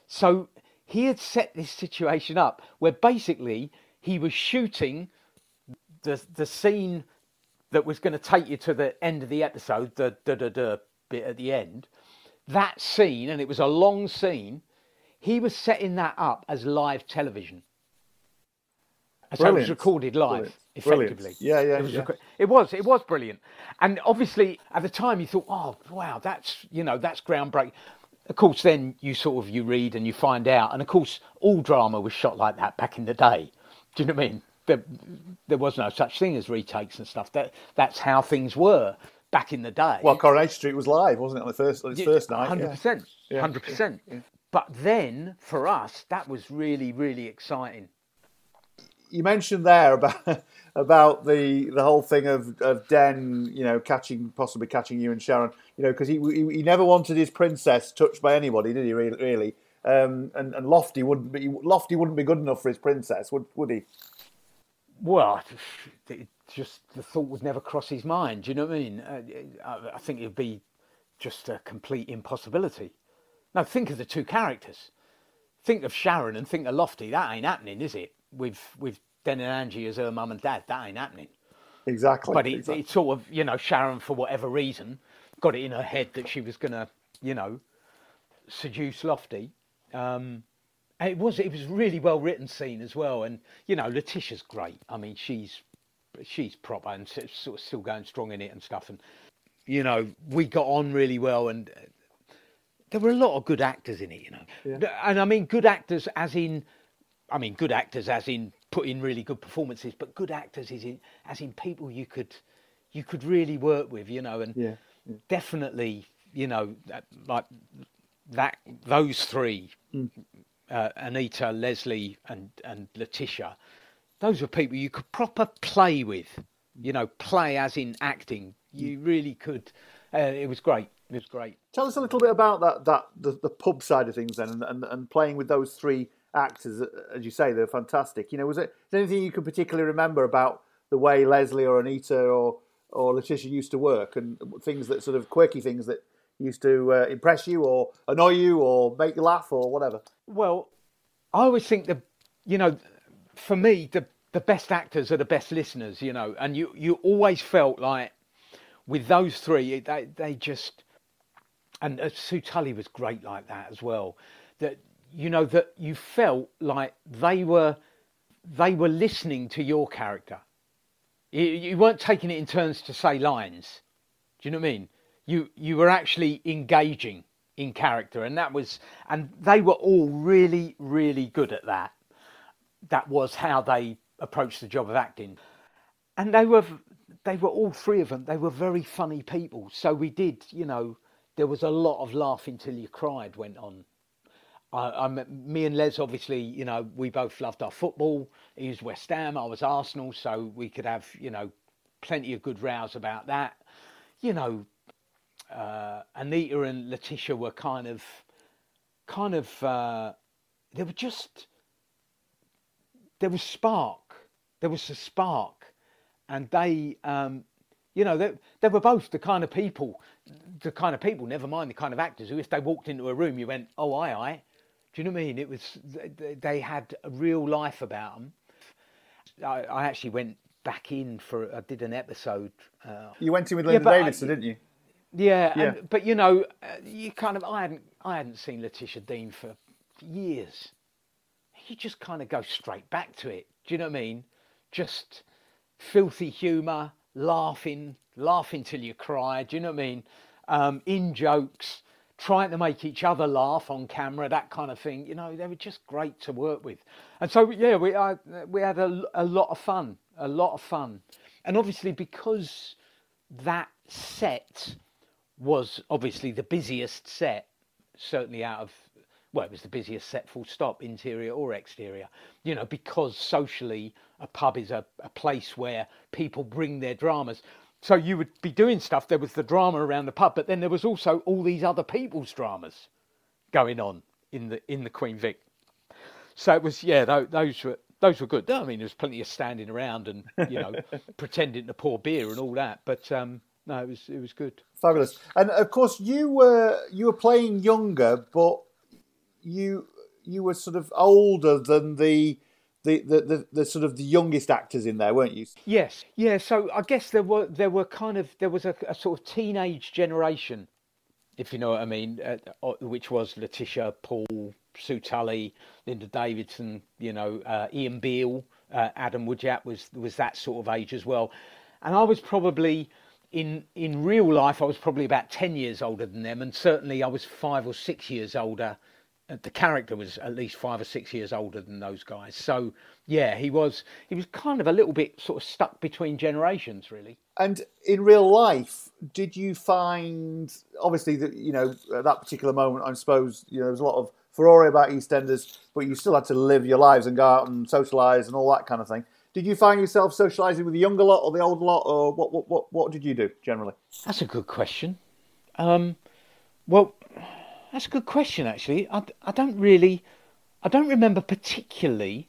So he had set this situation up where basically he was shooting the the scene that was going to take you to the end of the episode, the da da da bit at the end. That scene, and it was a long scene. He was setting that up as live television. So it was recorded live, Brilliant. Brilliant. effectively. Yeah, yeah, It was, yeah. reco- it was, it was brilliant. And obviously, at the time, you thought, "Oh, wow, that's you know, that's groundbreaking." Of course, then you sort of you read and you find out, and of course, all drama was shot like that back in the day. Do you know what I mean? There, there was no such thing as retakes and stuff. That that's how things were back in the day. Well, Coronation Street was live, wasn't it, on the first on its first night? Hundred percent, hundred percent. But then for us, that was really, really exciting. You mentioned there about <laughs> about the the whole thing of of Den, you know, catching possibly catching you and Sharon, you know, because he, he he never wanted his princess touched by anybody, did he? Really, really. Um, and and Lofty wouldn't be Lofty wouldn't be good enough for his princess, would would he? Well, just the thought would never cross his mind. Do you know what I mean? Uh, I, I think it'd be just a complete impossibility. Now think of the two characters. Think of Sharon and think of Lofty. That ain't happening, is it? With with Den and Angie as her mum and dad, that ain't happening. Exactly. But it, exactly. it sort of, you know, Sharon, for whatever reason, got it in her head that she was going to, you know, seduce Lofty. Um, it was it was really well written scene as well, and you know Letitia's great. I mean, she's she's proper and sort of still going strong in it and stuff. And you know, we got on really well, and uh, there were a lot of good actors in it. You know, and I mean good actors as in, I mean good actors as in put in really good performances, but good actors is in as in people you could you could really work with. You know, and Yeah. definitely, you know, that, like that those three, uh, Anita, Leslie, and and Letitia, those were people you could proper play with. You know, play as in acting. You really could. Uh, it was great. It was great. Tell us a little bit about that that the, the pub side of things then, and, and, and playing with those three actors, uh, as you say, they're fantastic. You know, was it is anything you could particularly remember about the way Leslie or Anita or or Letitia used to work, and things that sort of quirky things that used to uh, impress you or annoy you or make you laugh or whatever? Well, I always think the, you know, for me the the best actors are the best listeners. You know, and you you always felt like with those three, they they just, and uh, Sue Tully was great like that as well. That you know that you felt like they were they were listening to your character. You, you weren't taking it in turns to say lines. Do you know what I mean? You you were actually engaging in character, and that was and they were all really really good at that. That was how they approached the job of acting, and they were they were all three of them. They were very funny people. So we did, you know, there was a lot of laughing till you cried went on. I, I, me and Les, obviously, you know, we both loved our football. He was West Ham, I was Arsenal, so we could have, you know, plenty of good rows about that. You know, uh, Anita and Letitia were kind of, kind of, uh, they were just, there was spark. There was a spark, and they, um, you know, they, they were both the kind of people, the kind of people. Never mind the kind of actors who, if they walked into a room, you went, "Oh, aye, aye." Do you know what I mean? It was they, had a real life about them. I, I actually went back in for I did an episode. Uh, You went in with Yeah, Linda I- Davidson, didn't you? yeah, Yeah. And, but you know, uh, you kind of I hadn't I hadn't seen Letitia Dean for years. You just kind of go straight back to it. Do you know what I mean? Just filthy humour, laughing, laughing till you cry. Do you know what I mean? Um, in jokes, trying to make each other laugh on camera, that kind of thing. You know, they were just great to work with. And so yeah, we I, we had a, a lot of fun, a lot of fun, and obviously because that set was obviously the busiest set, certainly out of, well, it was the busiest set, full stop, interior or exterior, you know, because socially a pub is a, a place where people bring their dramas. So you would be doing stuff, there was the drama around the pub, but then there was also all these other people's dramas going on in the in the Queen Vic. So it was, yeah, tho- those were those were good. I mean, there was plenty of standing around and you know <laughs> pretending to pour beer and all that, but um, no, it was it was good. Fabulous. And of course, you were you were playing younger, but you you were sort of older than the the, the, the, the sort of the youngest actors in there, weren't you? Yes, yeah. So I guess there were there were kind of there was a, a sort of teenage generation, if you know what I mean, uh, uh, which was Letitia, Paul, Sue Tully, Linda Davidson, you know, uh, Ian Beale, uh, Adam Woodyatt was was that sort of age as well, and I was probably in in real life I was probably about ten years older than them, and certainly I was five or six years older. The character was at least five or six years older than those guys, so yeah, he was he was kind of a little bit sort of stuck between generations, really. And in real life, did you find obviously that you know at that particular moment? I suppose you know there was a lot of furore about EastEnders, but you still had to live your lives and go out and socialise and all that kind of thing. Did you find yourself socialising with the younger lot or the older lot, or what? What? What, what did you do generally? That's a good question. Um, well, that's a good question actually. I, I don't really, I don't remember particularly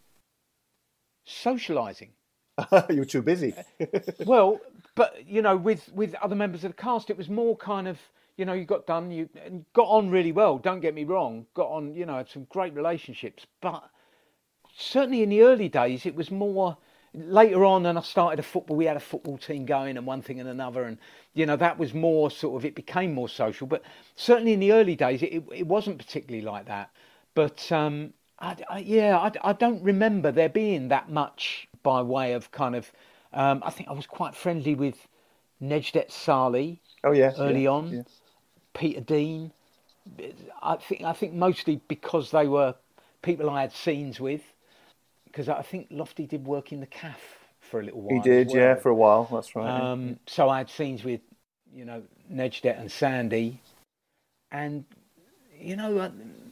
socialising. <laughs> You're too busy. Uh, well, but you know, with with other members of the cast, it was more kind of you know you got done, you and got on really well. Don't get me wrong, got on, you know, had some great relationships, but certainly in the early days, it was more. Later on, and I started a football. We had a football team going, and one thing and another, and you know that was more sort of. It became more social, but certainly in the early days, it, it wasn't particularly like that. But um, I, I, yeah, I, I don't remember there being that much by way of kind of. Um, I think I was quite friendly with Nejdet Sali. Oh, yes, early yeah, on. yes. Peter Dean. I think I think mostly because they were people I had scenes with. Because I think Lofty did work in the CAF for a little while. He did, well. yeah, for a while. That's right. yeah. Um, so I had scenes with, you know, Nejdet and Sandy, and you know, uh,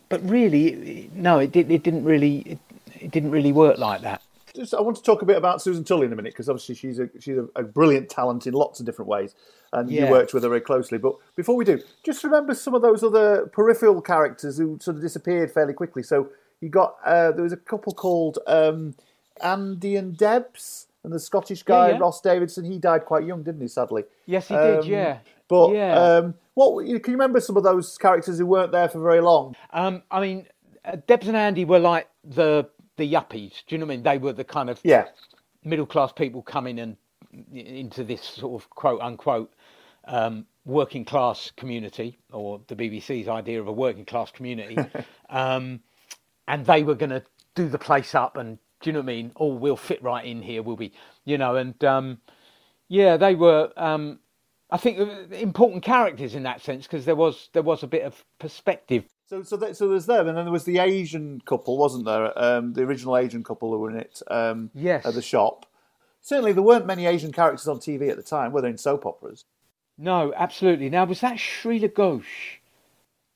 but really, no, it did. It didn't really. It, it didn't really work like that. Just, I want to talk a bit about Susan Tully in a minute because obviously she's a she's a, a brilliant talent in lots of different ways, and you worked with her very closely. But before we do, just remember some of those other peripheral characters who sort of disappeared fairly quickly. So you got uh, there was a couple called um, Andy and Debs, and the Scottish guy Yeah, yeah. Ross Davidson. He died quite young, didn't he? Sadly. Yes, he did. Um, Yeah. But yeah. um, what can you remember some of those characters who weren't there for very long? Um, I mean, uh, Debs and Andy were like the the yuppies. Do you know what I mean? They were the kind of Yeah. middle class people coming and into this sort of quote unquote um, working class community, or the BBC's idea of a working class community, <laughs> um, and they were going to do the place up. And do you know what I mean? Oh, we'll fit right in here. We'll be, you know, and um, yeah, they were. Um, I think important characters in that sense because there was there was a bit of perspective. So, so, that, so there's them, and then there was the Asian couple, wasn't there? Um, the original Asian couple who were in it. Um, Yes. At the shop. Certainly, there weren't many Asian characters on TV at the time, were there? In soap operas, No, absolutely. Now was that Shreela Ghosh?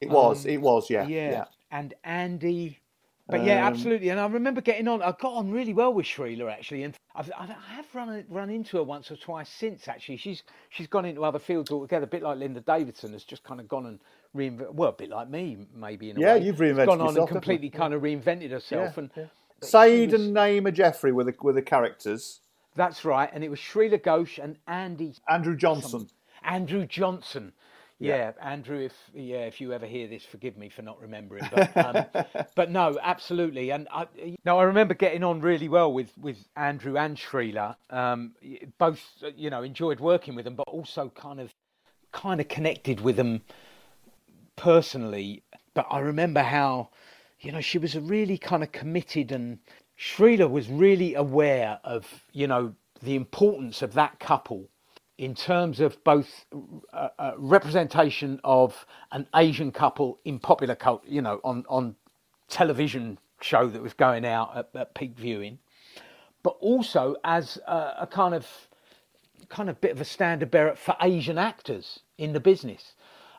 it was. Um, it was. Yeah. yeah, and Andy. But yeah, Um, absolutely. And I remember getting on. I got on really well with Shreela actually, and I've, I have run run into her once or twice since. Actually, she's she's gone into other fields altogether. A bit like Linda Davidson has just kind of gone and reinvented. Well, a bit like me, maybe in a Yeah, way. you've She's reinvented gone on yourself, and completely kind of reinvented herself. Yeah, and yeah. Saeed was- and Naima Jeffrey were the were the characters. that's right. And it was Shreela Ghosh and Andy Andrew Johnson. Andrew Johnson. Yeah. Yeah, Andrew. If yeah, if you ever hear this, forgive me for not remembering. But um, <laughs> but no, absolutely. And I, no, I remember getting on really well with with Andrew and Shreela. Um, both you know enjoyed working with them, but also kind of kind of connected with them personally. But I remember how you know she was a really kind of committed and Shreela was really aware of you know the importance of that couple in terms of both uh, uh, representation of an Asian couple in popular culture, you know, on on television show that was going out at, at peak viewing, but also as a, a kind of kind of bit of a standard bearer for Asian actors in the business.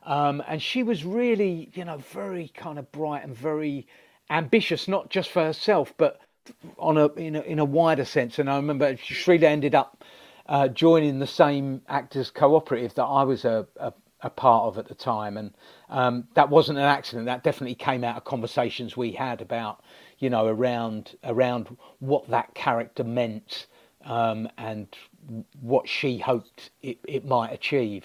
Um, and she was really, you know, very kind of bright and very ambitious, not just for herself, but on a in a, in a wider sense. And I remember Shreela ended up uh, joining the same actors cooperative that I was a, a, a part of at the time, and um, that wasn't an accident. That definitely came out of conversations we had about, you know, around around what that character meant um, and what she hoped it, it might achieve.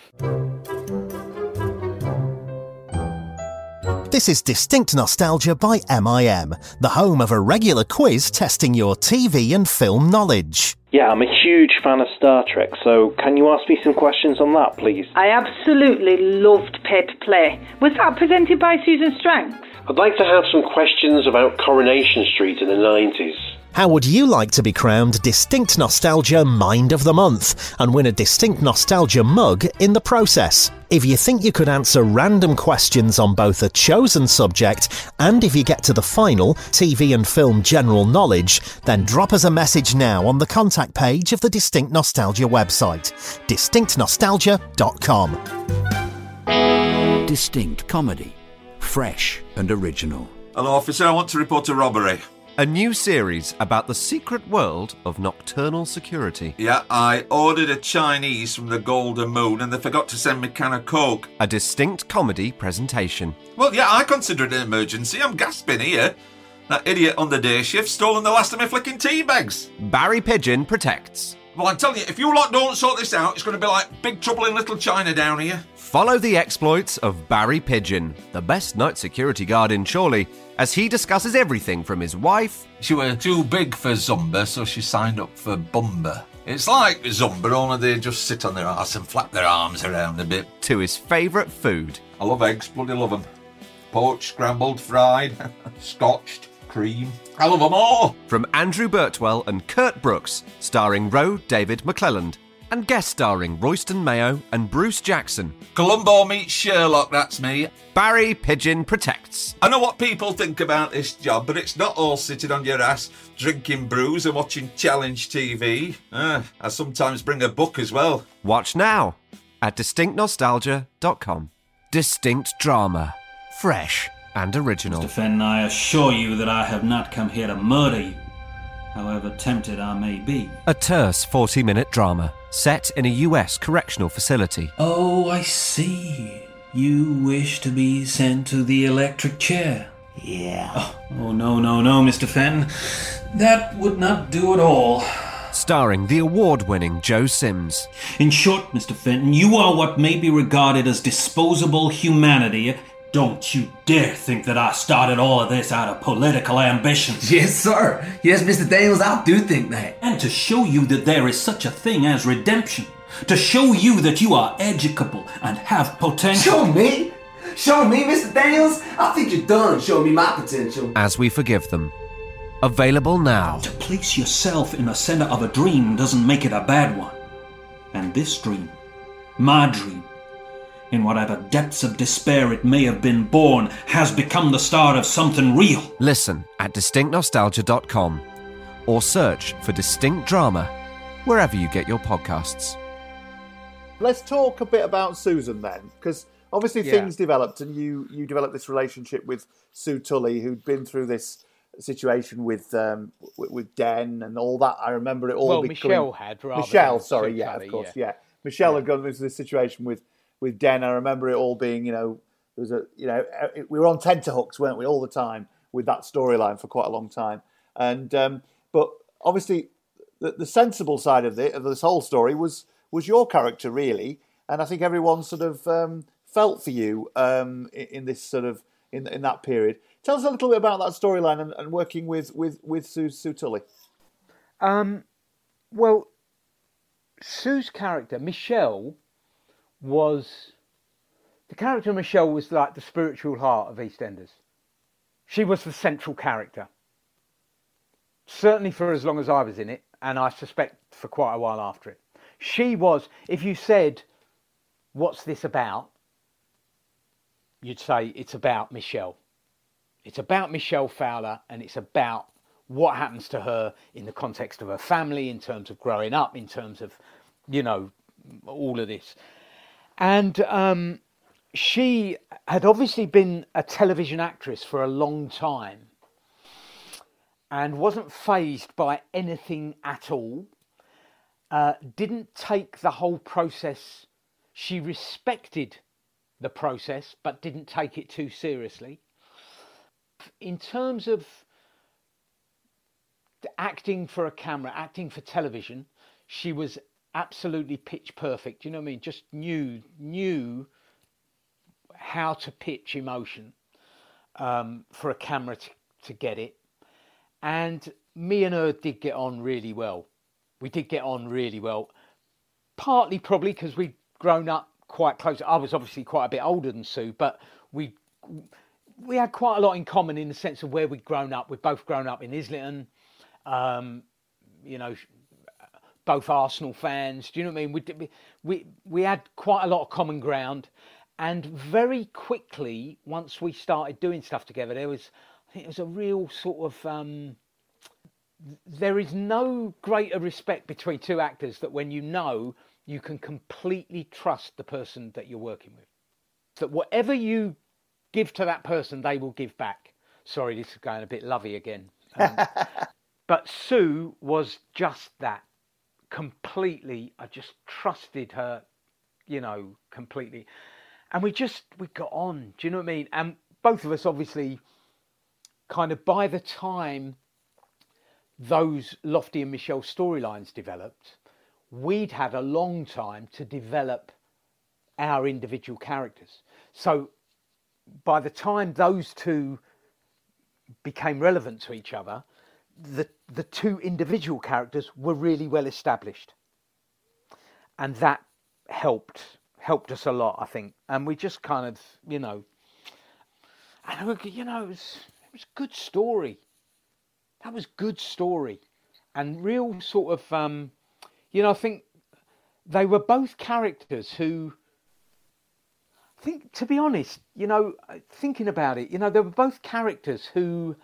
This is Distinct Nostalgia by MIM, the home of a regular quiz testing your TV and film knowledge. Yeah, I'm a huge fan of Star Trek, so can you ask me some questions on that, please? I absolutely loved Paperplay. Was that presented by Susan Stranks? I'd like to have some questions about Coronation Street in the 90s. How would you like to be crowned Distinct Nostalgia Mind of the Month and win a Distinct Nostalgia mug in the process? If you think you could answer random questions on both a chosen subject and if you get to the final, TV and film general knowledge, then drop us a message now on the contact page of the Distinct Nostalgia website, distinctnostalgia.com. Distinct comedy. Fresh and original. Hello, officer. I want to report a robbery. A new series about the secret world of nocturnal security. Yeah, I ordered a Chinese from the Golden Moon and they forgot to send me a can of Coke. A distinct comedy presentation. Well, yeah, I consider it an emergency. I'm gasping here. That idiot on the day shift stolen the last of my flicking tea bags. Barry Pigeon protects. Well, I'm telling you, if you lot don't sort this out, it's going to be like Big Trouble in Little China down here. Follow the exploits of Barry Pigeon, the best night security guard in Chorley, as he discusses everything from his wife. She were too big for Zumba, so she signed up for Bumba. It's like Zumba, only they just sit on their ass and flap their arms around a bit. To his favourite food. I love eggs, bloody love them. poached, scrambled, fried, <laughs> scotched, cream. I love them all. From Andrew Birtwell and Kurt Brooks, starring Roe David McClelland, and guest starring Royston Mayo and Bruce Jackson. Columbo meets Sherlock, that's me. Barry Pigeon protects. I know what people think about this job, but it's not all sitting on your ass, drinking brews and watching challenge TV. Uh, I sometimes bring a book as well. Watch now at distinctnostalgia.com. Distinct drama, fresh and original. Mr. Fenn, I assure you that I have not come here to murder you, however tempted I may be. A terse 40 minute drama set in a US correctional facility. Oh, I see. You wish to be sent to the electric chair. Yeah. Oh, oh, no, no, no, Mr. Fenn. That would not do at all. Starring the award winning Joe Sims. In short, Mr. Fenton, you are what may be regarded as disposable humanity. Don't you dare think that I started all of this out of political ambitions. <laughs> Yes, sir. Yes, Mr. Daniels, I do think that. And to show you that there is such a thing as redemption. To show you that you are educable and have potential. Show me? Show me, Mr. Daniels? I think you're done showing me my potential. As we forgive them. Available now. To place yourself in the center of a dream doesn't make it a bad one. And this dream, my dream, in whatever depths of despair it may have been born, has become the star of something real. Listen at distinctnostalgia.com or search for Distinct Drama wherever you get your podcasts. Let's talk a bit about Susan then, because obviously Yeah. things developed, and you you developed this relationship with Sue Tully, who'd been through this situation with um, with, with Den and all that. I remember it all. Well, becoming- Michelle had, rather Michelle. Sorry, yeah, Tully, of course, yeah. yeah. Michelle had gone through this situation with with Den. I remember it all being, you know, there was a, you know, uh, we were on tenterhooks, weren't we, all the time with that storyline for quite a long time. And um, but obviously, the, the sensible side of it of this whole story was was your character really, and I think everyone sort of um, felt for you um, in, in this sort of in in that period. Tell us a little bit about that storyline and, and working with with with Sue, Sue Tully. Um, well, Sue's character, Michelle, was the character Michelle was like the spiritual heart of EastEnders. She was the central character, certainly for as long as I was in it, and I suspect for quite a while after it. She was. If you said, "What's this about?" you'd say it's about Michelle. It's about Michelle Fowler, and it's about what happens to her in the context of her family, in terms of growing up, in terms of, you know, all of this. And um, she had obviously been a television actress for a long time and wasn't phased by anything at all. Uh, didn't take the whole process. She respected the process, but didn't take it too seriously. In terms of acting for a camera, acting for television, she was absolutely pitch perfect. You know what I mean? Just knew knew how to pitch emotion um, for a camera to, to get it. And me and her did get on really well. We did get on really well. Partly probably because we'd grown up quite close. I was obviously quite a bit older than Sue, but we we had quite a lot in common in the sense of where we'd grown up. We'd both grown up in Islington. Um, you know, both Arsenal fans. Do you know what I mean? We, we we had quite a lot of common ground, and very quickly, once we started doing stuff together, there was I think it was a real sort of. Um, there is no greater respect between two actors that when you know you can completely trust the person that you're working with. That whatever you give to that person, they will give back. Sorry, this is going a bit lovey again. Um, <laughs> but Sue was just that completely. I just trusted her, you know, completely. And we just, we got on. Do you know what I mean? And both of us, obviously, kind of by the time those Lofty and Michelle storylines developed, we'd had a long time to develop our individual characters. So by the time those two became relevant to each other, the the two individual characters were really well established, and that helped helped us a lot, I think. And we just kind of, you know, and I, you know, it was it was good story. That was good story, and real sort of, um, you know, I think they were both characters who. I think, to be honest, you know, thinking about it, you know, they were both characters who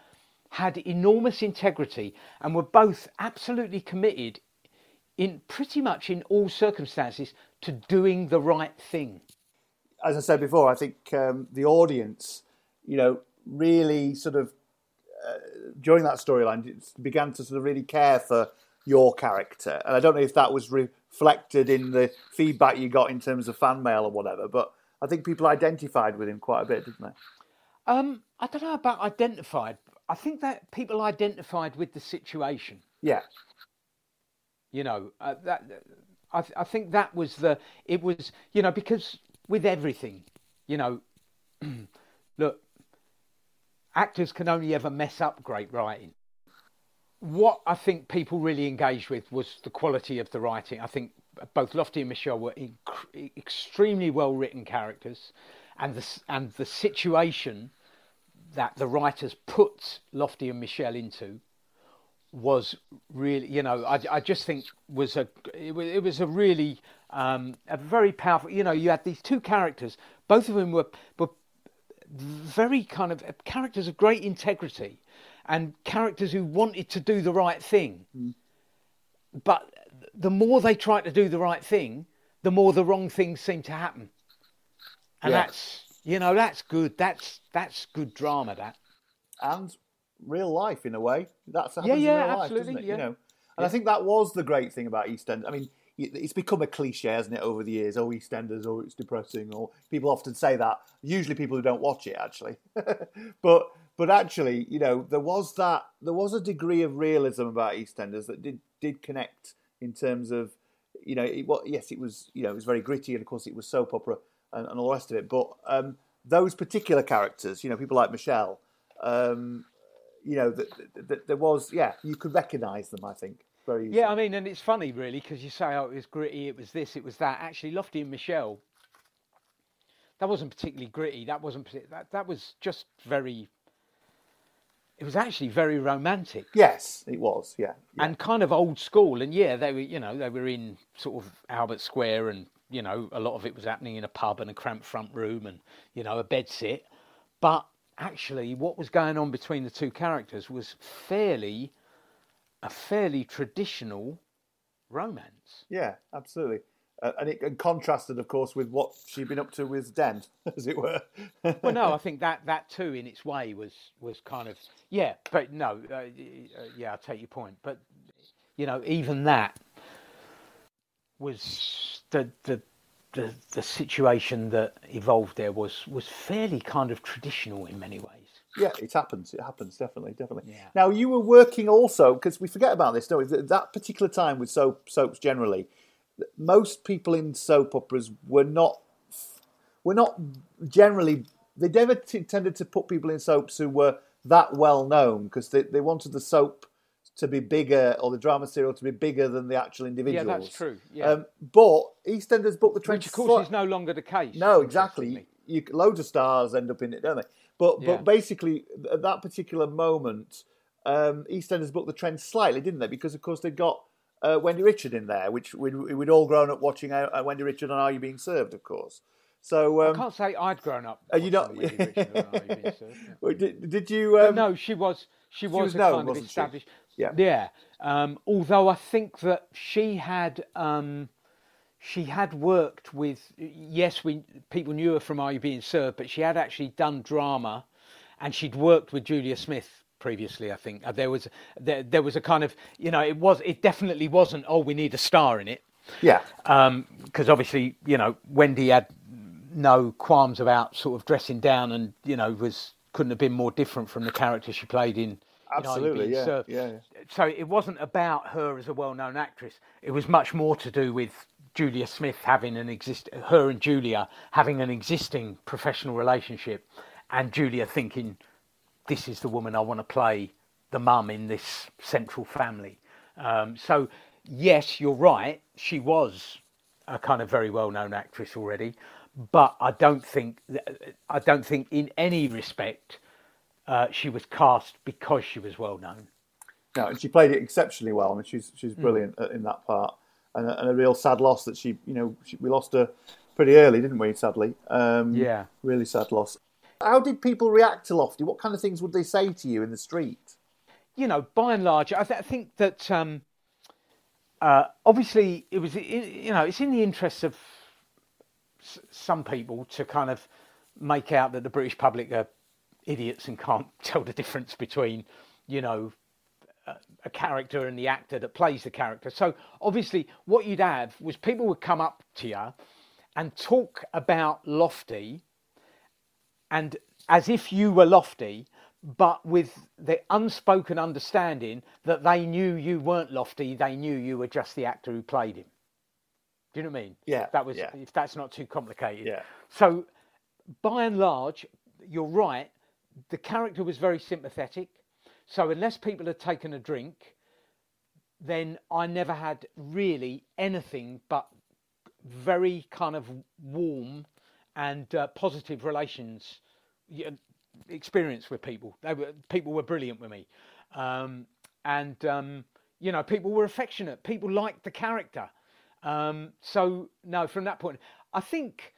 had enormous integrity and were both absolutely committed in pretty much in all circumstances to doing the right thing. As I said before, I think um, the audience, you know, really sort of uh, during that storyline began to sort of really care for your character, and I don't know if that was reflected in the feedback you got in terms of fan mail or whatever, but I think people identified with him quite a bit, didn't they? Um, I don't know about identified. I think that people identified with the situation. Yeah. You know uh, that. I, I think that was the. It was you know because with everything, you know, <clears throat> look, actors can only ever mess up great writing. What I think people really engaged with was the quality of the writing. I think both Lofty and Michelle were inc- extremely well written characters, and the and the situation that the writers put Lofty and Michelle into was really, you know, I, I just think was a it was, it was a really um, a very powerful. You know, you had these two characters, both of them were were very kind of characters of great integrity and characters who wanted to do the right thing. Mm. But the more they tried to do the right thing, the more the wrong things seemed to happen. And yeah. that's you know that's good. That's that's good drama. That and real life in a way. That's yeah, yeah, real absolutely, life, yeah. You know, and yeah. I think that was the great thing about EastEnders. I mean, it's become a cliche, hasn't it, over the years? Oh, EastEnders, oh, it's depressing, or people often say that. Usually, people who don't watch it actually, <laughs> but but actually, you know, there was that there was a degree of realism about EastEnders that did did connect in terms of, you know, it, what yes, it was you know it was very gritty, and of course it was soap opera and, and all the rest of it. But um, those particular characters, you know, people like Michelle, um, you know, that, there was, yeah, you could recognise them. I think very. Easily. Yeah, I mean, and it's funny really because you say, oh, it was gritty, it was this, it was that. Actually, Lofty and Michelle, that wasn't particularly gritty. That wasn't that. That was just very. It was actually very romantic. Yes, it was. Yeah, yeah. and kind of old school. And yeah, they were, you know, they were in sort of Albert Square and you know, a lot of it was happening in a pub and a cramped front room and, you know, a bed sit. But actually, what was going on between the two characters was fairly, a fairly traditional romance. Yeah, absolutely. Uh, and it and contrasted, of course, with what she'd been up to with Den, <laughs> as it were. well, no, I <laughs> think that that too, in its way, was was kind of yeah, but no, uh, uh, yeah, I take your point, but you know, even that was the the the, the situation that evolved there was was fairly kind of traditional in many ways. Yeah, it happens. It happens definitely, definitely. Yeah. Now you were working also because we forget about this, don't we? That particular time with soap soaps generally, most people in soap operas were not were not generally they never t- tended to put people in soaps who were that well known because they, they wanted the soap to be bigger or the drama serial to be bigger than the actual individuals. Yeah, that's true. Yeah. Um, but EastEnders booked the trend. Which, of course, is no longer the case. No, exactly. You, loads of stars end up in it, don't they? But yeah. but basically, at that particular moment, um, EastEnders booked the trend slightly, didn't they? Because of course they got uh, Wendy Richard in there, which we'd, we'd all grown up watching uh, uh Wendy Richard on Are You Being Served, of course. So um, I can't say I'd grown up. Are you <laughs> not? did, did, you? Um, no, she was. She was, she was a known, kind of established. She? Yeah. Yeah. Um, although I think that she had um, she had worked with yes, we people knew her from Are You Being Served, but she had actually done drama, and she'd worked with Julia Smith previously. I think uh, there was there, there was a kind of you know it was it definitely wasn't oh we need a star in it. Yeah. Because um, obviously you know Wendy had no qualms about sort of dressing down and you know was couldn't have been more different from the character she played in Absolutely, yeah, yeah, yeah, So it wasn't about her as a well-known actress. It was much more to do with Julia Smith having an exist, her and Julia having an existing professional relationship, and Julia thinking, "This is the woman I want to play, the mum in this central family." Um, so yes, you're right. She was a kind of very well-known actress already, but I don't think I don't think in any respect uh, she was cast because she was well known. No, and she played it exceptionally well. I mean, she's she's Hmm. brilliant mm. in that part, and a, and a, real sad loss that she, you know, she, we lost her pretty early, didn't we? Sadly, um, yeah, really sad loss. How did people react to Lofty? What kind of things would they say to you in the street? You know, by and large, I, th- I think that um, uh, obviously it was, you know, it's in the interests of s- some people to kind of make out that the British public are idiots and can't <laughs> tell the difference between, you know, a, character and the actor that plays the character. So obviously, what you'd have was people would come up to you and talk about Lofty, and as if you were Lofty, but with the unspoken understanding that they knew you weren't Lofty, they knew you were just the actor who played him. Do you know what I mean? Yeah. That was yeah. if that's not too complicated. Yeah. So by and large, you're right. The character was very sympathetic. So unless people had taken a drink, then I never had really anything but very kind of warm and uh, positive relations experience with people. They were people were brilliant with me, um, and um, you know people were affectionate. People liked the character. Um, so no, from that point, I think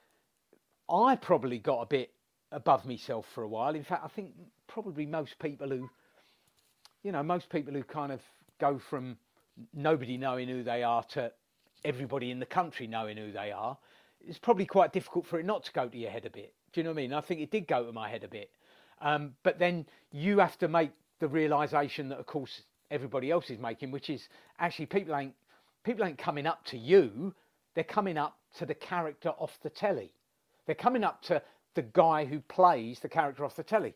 I probably got a bit above myself for a while. In fact, I think probably most people who, you know, most people who kind of go from nobody knowing who they are to everybody in the country knowing who they are, it's probably quite difficult for it not to go to your head a bit. Do you know what I mean? I think it did go to my head a bit. Um, but then you have to make the realization that, of course, everybody else is making, which is actually people ain't people ain't coming up to you. They're coming up to the character off the telly. They're coming up to the guy who plays the character off the telly.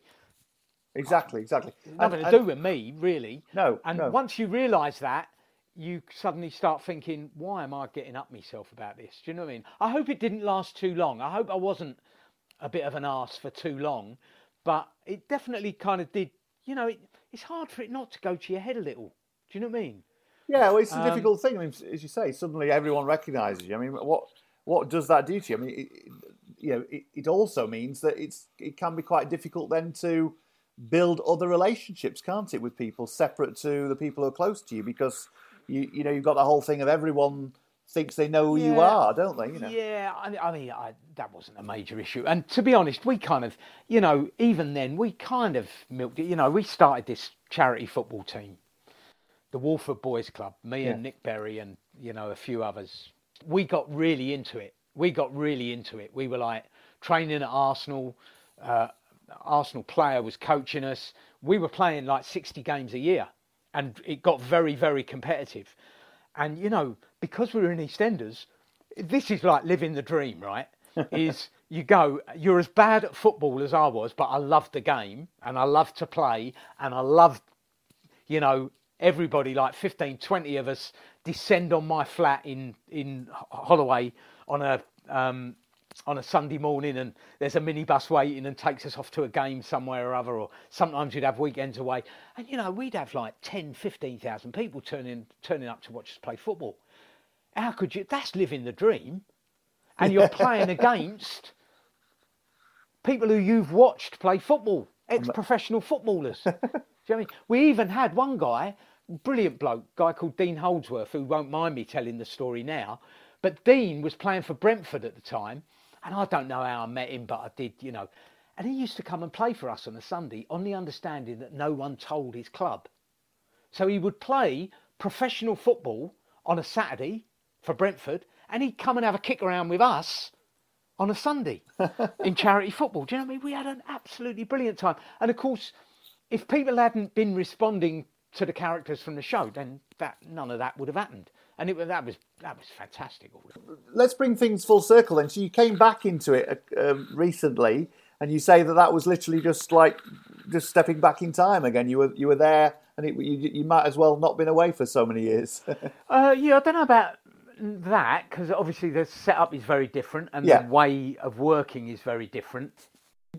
Exactly, exactly. Nothing And- to do with me, really. No, And no. once you realise that, you suddenly start thinking, why am I getting up myself about this? Do you know what I mean? I hope it didn't last too long. I hope I wasn't a bit of an arse for too long, but it definitely kind of did. You know, it, it's hard for it not to go to your head a little. Do you know what I mean? Yeah, well, it's a Um, difficult thing. I mean, as you say, suddenly everyone recognises you. I mean, what what does that do to you? I mean, you know, it, it also means that it's it can be quite difficult then to build other relationships, can't it, with people separate to the people who are close to you, because you you know you've got the whole thing of everyone thinks they know who you are, don't they? You know. Yeah, I, I mean, I, that wasn't a major issue. And to be honest, we kind of, you know, even then, we kind of milked it. You know, we started this charity football team, the Walford Boys Club, me and Nick Berry and, you know, a few others. We got really into it. We got really into it. We were like training at Arsenal. Uh, Arsenal player was coaching us. We were playing like 60 games a year and it got very, very competitive. And, you know, because we were in EastEnders, this is like living the dream, right? <laughs> is you go, you're as bad at football as I was, but I loved the game and I loved to play and I loved, you know, everybody, like 15, 20 of us, descend on my flat in, in Holloway on a, um, on a Sunday morning and there's a minibus waiting and takes us off to a game somewhere or other, or sometimes you'd have weekends away. And, you know, we'd have like 10, 15,000 people turning, turning up to watch us play football. How could you? That's living the dream. And you're <laughs> playing against people who you've watched play football, ex professional footballers. <laughs> Do you know what I mean? We even had one guy, brilliant bloke, guy called Dean Holdsworth, who won't mind me telling the story now. But Dean was playing for Brentford at the time, and I don't know how I met him, but I did, you know. And he used to come and play for us on a Sunday on the understanding that no one told his club. So he would play professional football on a Saturday for Brentford, and he'd come and have a kick around with us on a Sunday <laughs> in charity football. Do you know what I mean? We had an absolutely brilliant time. And of course, if people hadn't been responding to the characters from the show, then that none of that would have happened. And it that was that was fantastic. Let's bring things full circle then. So you came back into it um, recently, and you say that that was literally just like just stepping back in time again. You were you were there, and it, you, you might as well not been away for so many years. <laughs> Uh, yeah, I don't know about that because obviously the setup is very different and Yeah. the way of working is very different.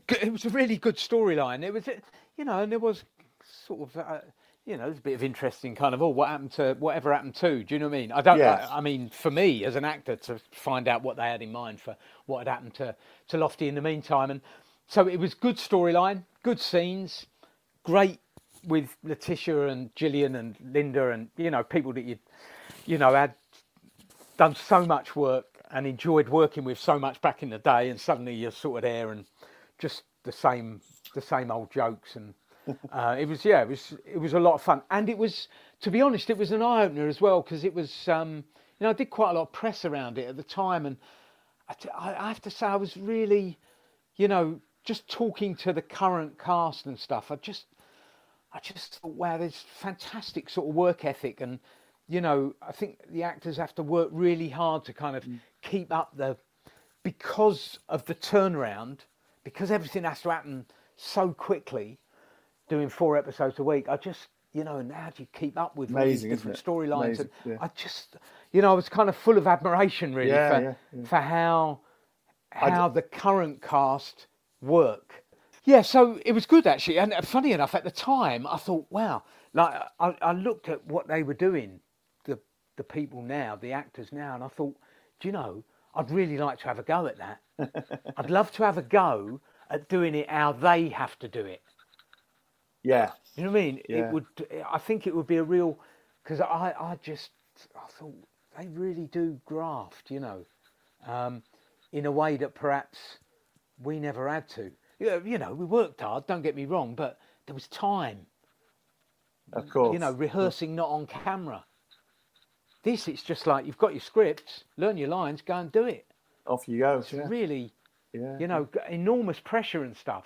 It was a really good storyline. It was, uh, you know, and there was sort of, uh, you know, there's a bit of interesting kind of, oh, what happened to whatever happened to? Do you know what I mean? I don't. Yes. I, I mean, for me as an actor, to find out what they had in mind for what had happened to to Lofty in the meantime, and so it was good storyline, good scenes, great with Letitia and Gillian and Linda and you know people that you you know had done so much work and enjoyed working with so much back in the day, and suddenly you're sort of there and just the same the same old jokes and <laughs> uh, it was yeah it was it was a lot of fun. And it was to be honest it was an eye opener as well because it was um, you know I did quite a lot of press around it at the time and I, t- I have to say I was really you know just talking to the current cast and stuff I just I just thought wow there's fantastic sort of work ethic and you know I think the actors have to work really hard to kind of keep up the because of the turnaround because everything has to happen so quickly doing four episodes a week i just you know and how do you keep up with all these different storylines? And yeah. i just you know i was kind of full of admiration really Yeah, for, for how how the current cast work. Yeah so it was good actually. And uh, funny enough at the time i thought wow like i, I looked at what they were doing the the people now the actors now and i thought do you know i'd really like to have a go at that. <laughs> I'd love to have a go at doing it how they have to do it Yeah. you know what I mean? Yeah. It would. I think it would be a real because I, I just I thought they really do graft, you know, um, in a way that perhaps we never had to. Yeah, You know, we worked hard. Don't get me wrong, but there was time. Of course. You know, rehearsing not on camera. This, it's just like you've got your scripts, learn your lines, go and do it. Off you go. It's yeah. really, Yeah. you know, enormous pressure and stuff.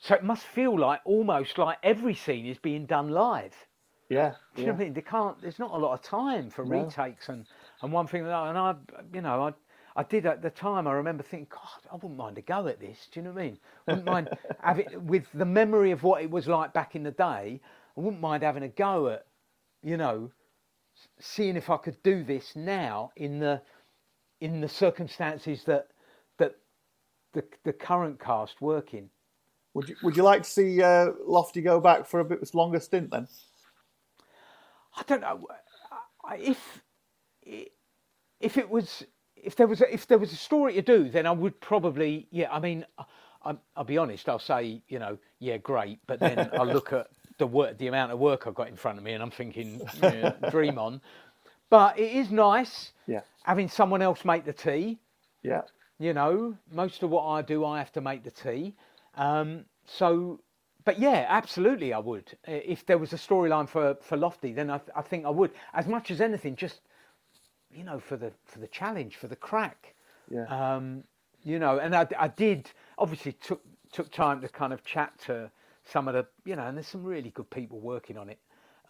So it must feel like almost like every scene is being done live. Yeah. Do you know what I mean? They can't. There's not a lot of time for No. retakes and and one thing. And I, you know, I I did at the time. I remember thinking, God, I wouldn't mind a go at this. Do you know what I mean? Wouldn't mind <laughs> having with the memory of what it was like back in the day. I wouldn't mind having a go at, you know, seeing if I could do this now in the in the circumstances that that the the current cast work in. Would you Would you like to see uh, Lofty go back for a bit longer stint then? I don't know if if it was if there was a, if there was a story to do, then I would probably yeah. I mean, I, I'll be honest. I'll say you know yeah, great, but then I'll look at the work, the amount of work I've got in front of me, and I'm thinking yeah, dream on. But it is nice Yeah. having someone else make the tea. Yeah. You know, most of what I do, I have to make the tea. Um, so, but yeah, absolutely, I would. If there was a storyline for, for Lofty, then I, th- I think I would. As much as anything, just you know, for the for the challenge, for the crack. Yeah. Um, you know, and I, I did obviously took took time to kind of chat to some of the you know, and there's some really good people working on it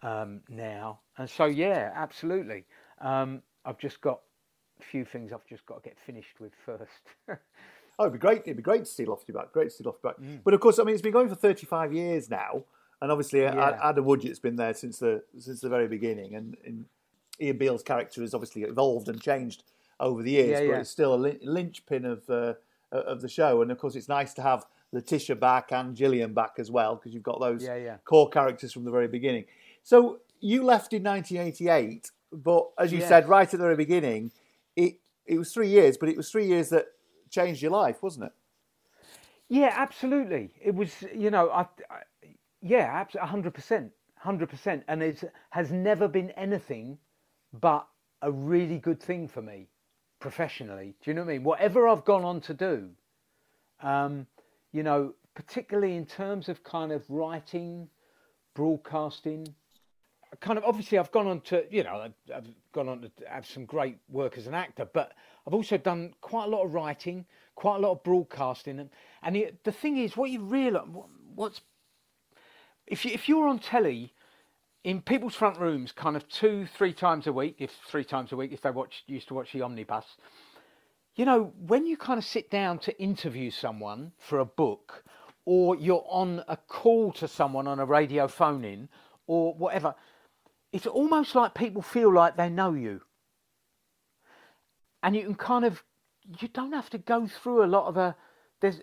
um, now, and so yeah, absolutely. Um, I've just got a few things I've just got to get finished with first. <laughs> Oh, it'd be great. It'd be great to see Lofty back. Great to see Lofty back. Mm. But of course, I mean, it's been going for 35 years now, and obviously, uh, Yeah. Adam Woodyatt's been there since the since the very beginning, and, and Ian Beale's character has obviously evolved and changed over the years, Yeah, but it's still a lin- linchpin of uh, of the show. And of course, it's nice to have Letitia back and Gillian back as well because you've got those Yeah, yeah. core characters from the very beginning. So you left in 1988, but as you said right at the very beginning, it it was three years, but it was three years that changed your life, wasn't it? Yeah, absolutely. It was, you know, I, I yeah, hundred percent, hundred percent, and it has never been anything but a really good thing for me professionally. Do you know what I mean? Whatever I've gone on to do, um, you know, particularly in terms of kind of writing, broadcasting, kind of obviously I've gone on to you know I've, gone on to have some great work as an actor, but I've also done quite a lot of writing, quite a lot of broadcasting, and and it, the thing is, what you realise, what's if you if you're on telly in people's front rooms, kind of two three times a week, if three times a week, if they watch used to watch the omnibus. You know, when you kind of sit down to interview someone for a book, or you're on a call to someone on a radio phone in, or whatever, it's almost like people feel like they know you. And you can kind of, you don't have to go through a lot of a, there's,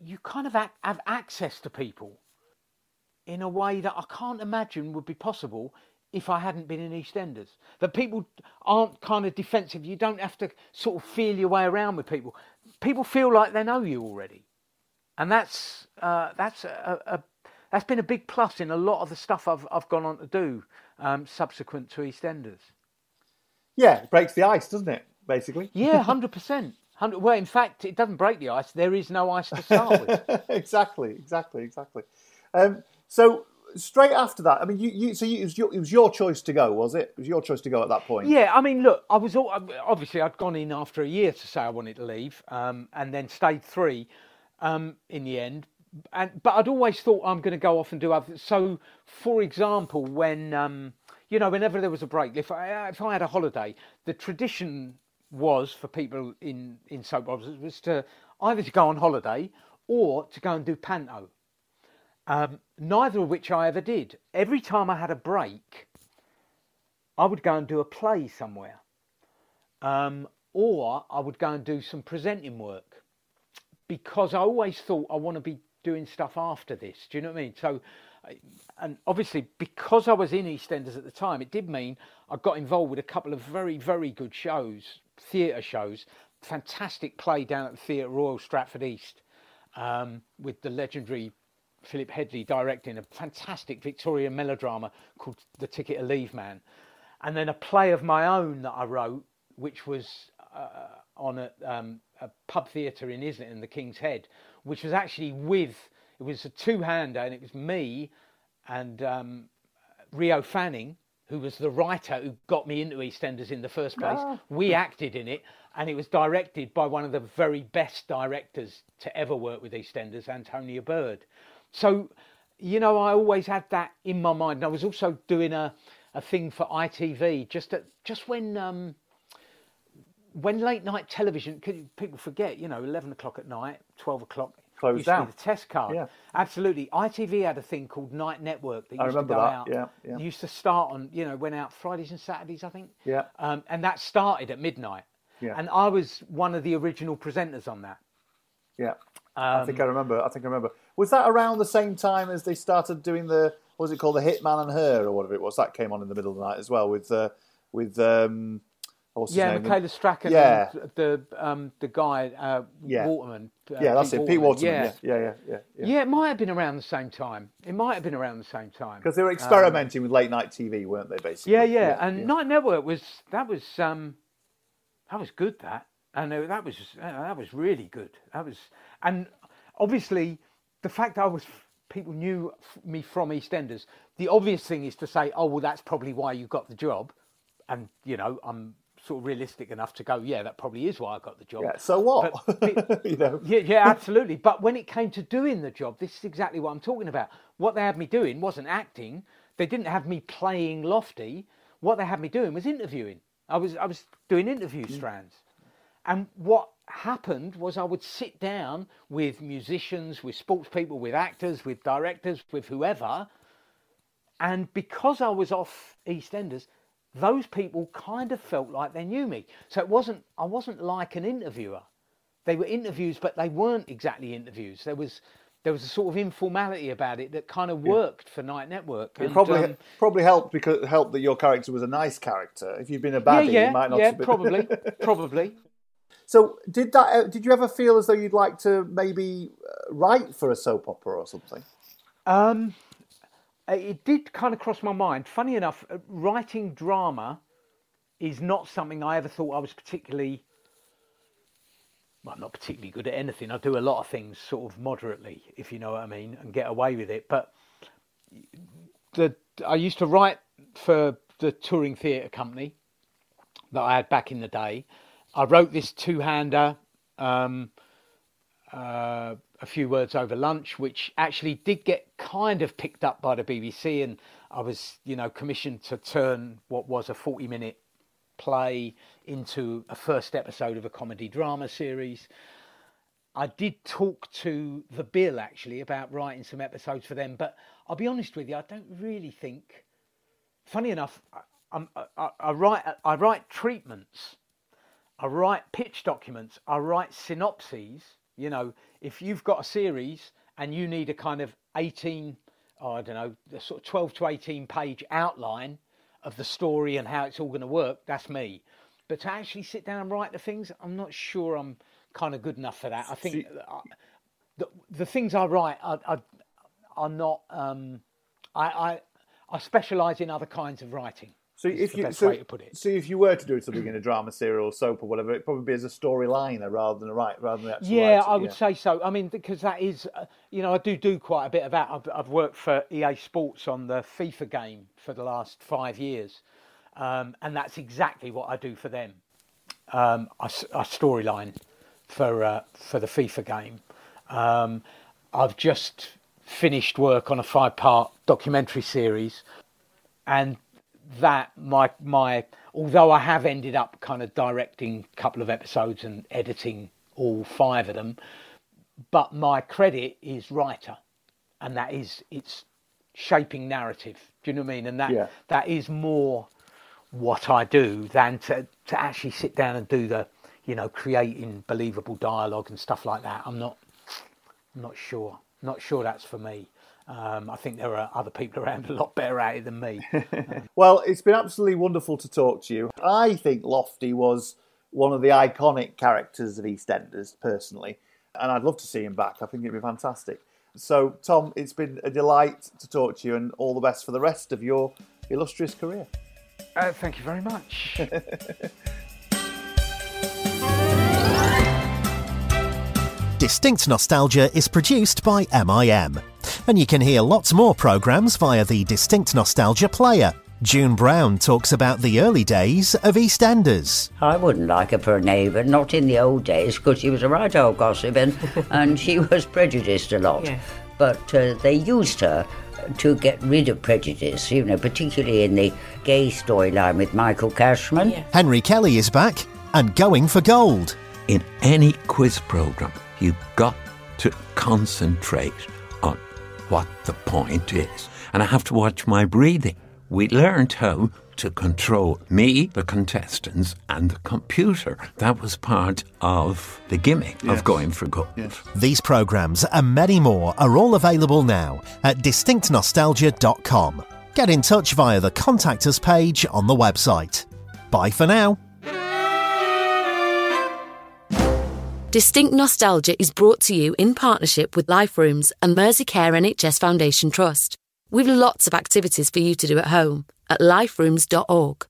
you kind of have access to people. in a way that I can't imagine would be possible if I hadn't been in EastEnders. That people aren't kind of defensive. You don't have to sort of feel your way around with people. People feel like they know you already, and that's uh, that's a, a that's been a big plus in a lot of the stuff I've I've gone on to do um, subsequent to EastEnders. Yeah, it breaks the ice, doesn't it? Basically. Yeah, <laughs> hundred percent. Well, in fact, it doesn't break the ice. There is no ice to start with. <laughs> exactly, exactly, exactly. Um, so straight after that, I mean, you, you so you, it, was your, it was your choice to go, was it? It was your choice to go at that point. Yeah, I mean, look, I was all, obviously I'd gone in after a year to say I wanted to leave, um, and then stayed three um, in the end. And but I'd always thought I'm going to go off and do other. So, for example, when um, you know, whenever there was a break, if I if I had a holiday, the tradition was for people in in soap operas was to either to go on holiday or to go and do panto. Um, neither of which I ever did. Every time I had a break, I would go and do a play somewhere, um, or I would go and do some presenting work because I always thought I want to be doing stuff after this. Do you know what I mean? So, and obviously because I was in EastEnders at the time, it did mean I got involved with a couple of very very good shows, theatre shows. Fantastic play down at the Theatre Royal Stratford East um, with the legendary Philip Hedley directing a fantastic Victorian melodrama called The Ticket to Leave Man, and then a play of my own that I wrote, which was uh, on a, um, a pub theatre in Islington, the King's Head, which was actually with it was a two-hander, and it was me and um, Rio Fanning, who was the writer who got me into EastEnders in the first place. Ah. We acted in it, and it was directed by one of the very best directors to ever work with EastEnders, Antonia Bird. So, you know, I always had that in my mind. And I was also doing a, a thing for ITV just at, just when um, when late night television, people forget, you know, eleven o'clock at night, twelve o'clock. Closed used to be down. the test card. Yeah. Absolutely. ITV had a thing called Night Network that I used remember to go that, out. yeah, yeah. Used to start on, you know, went out Fridays and Saturdays, I think. Yeah. Um, and that started at midnight. Yeah. And I was one of the original presenters on that. Yeah. I Um, think I remember. I think I remember. Was that around the same time as they started doing the what was it called, the Hitman and Her, or whatever it was? That came on in the middle of the night as well with uh, with um, what's yeah. Michaela Strachan Yeah, and the um, the guy uh, Yeah. Waterman. uh, yeah, that's it. Pete Waterman. Yeah, yeah, yeah, yeah. Yeah. it might have been around the same time. It might have been around the same time Because they were Um, experimenting with late night TV, weren't they? Basically. yeah, yeah, and Night Network was that was um, that was good. That and uh, that was uh, that was really good. That was and obviously the fact that I was people knew me from EastEnders. The obvious thing is to say, oh well, that's probably why you got the job, and you know I'm sort of realistic enough to go, yeah, that probably is why I got the job. Yeah, so what? But <laughs> you know. Yeah, yeah, absolutely. But when it came to doing the job, this is exactly what I'm talking about. What they had me doing wasn't acting. They didn't have me playing lofty. What they had me doing was interviewing. I was I was doing interview mm. strands. And what happened was I would sit down with musicians, with sports people, with actors, with directors, with whoever. And because I was off EastEnders, those people kind of felt like they knew me. So it wasn't I wasn't like an interviewer. They were interviews, but they weren't exactly interviews. There was there was a sort of informality about it that kind of worked for Night Network. It And, probably um, probably helped because helped that your character was a nice character. If you'd been a baddie, yeah, yeah, you might not yeah, have been. probably, <laughs> probably. So did that? uh, Did you ever feel as though you'd like to maybe uh, write for a soap opera or something? Um, it did kind of cross my mind. Funny enough, uh, writing drama is not something I ever thought I was particularly. Well, I'm not particularly good at anything. I do a lot of things sort of moderately, if you know what I mean, and get away with it. But the I used to write for the touring theatre company that I had back in the day. I wrote this two-hander. Um, uh, a few words over lunch, which actually did get kind of picked up by the BBC, and I was, you know, commissioned to turn what was a forty-minute play into a first episode of a comedy drama series. I did talk to the Bill actually about writing some episodes for them, but I'll be honest with you, I don't really think. Funny enough, I, I, I write I write treatments, I write pitch documents, I write synopses. You know, if you've got a series and you need a kind of 18 oh, I don't know, the sort of 12 to 18 page outline of the story and how it's all going to work, that's me. But to actually sit down and write the things, I'm not sure I'm kind of good enough for that. I think uh, the, the things I write are, are, are not, um, I, I, I specialise in other kinds of writing. So is if the you so, way to put it. so if you were to do something in a drama serial or soap or whatever, it'd probably be as a storyliner rather than a right rather than actual Yeah, writing, I would say so. I mean, because that is, uh, you know, I do do quite a bit of that. I've, I've worked for EA Sports on the FIFA game for the last five years, um, and that's exactly what I do for them. Um, I, I storyline for uh, for the FIFA game. Um, I've just finished work on a five part documentary series, and that my my although I have ended up kind of directing a couple of episodes and editing all five of them, but my credit is writer, and that is it's shaping narrative. Do you know what I mean? And that Yeah. that is more what I do than to to actually sit down and do the you know creating believable dialogue and stuff like that. I'm not I'm not sure. Not sure that's for me. Um, I think there are other people around <laughs> a lot better at it than me. <laughs> Well, it's been absolutely wonderful to talk to you. I think Lofty was one of the iconic characters of EastEnders, personally, and I'd love to see him back. I think it'd be fantastic. So, Tom, it's been a delight to talk to you, and all the best for the rest of your illustrious career. Uh, thank you very much. <laughs> Distinct Nostalgia is produced by MIM. And you can hear lots more programmes via the Distinct Nostalgia player. June Brown talks about the early days of EastEnders. I wouldn't like her for a neighbour, not in the old days, because she was a right old gossip and, <laughs> and she was prejudiced a lot. Yeah. But uh, they used her to get rid of prejudice, you know, particularly in the gay storyline with Michael Cashman. Henry Kelly is back and going for gold. In any quiz program, you've got to concentrate on what the point is. And I have to watch my breathing. We learned how to control me, the contestants, and the computer. That was part of the gimmick of going for gold. These programmes and many more are all available now at distinctnostalgia.com. Get in touch via the Contact Us page on the website. Bye for now. Distinct Nostalgia is brought to you in partnership with Life Rooms and Merseycare NHS Foundation Trust. We've lots of activities for you to do at home at liferooms.org.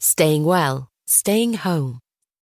Staying well, staying home.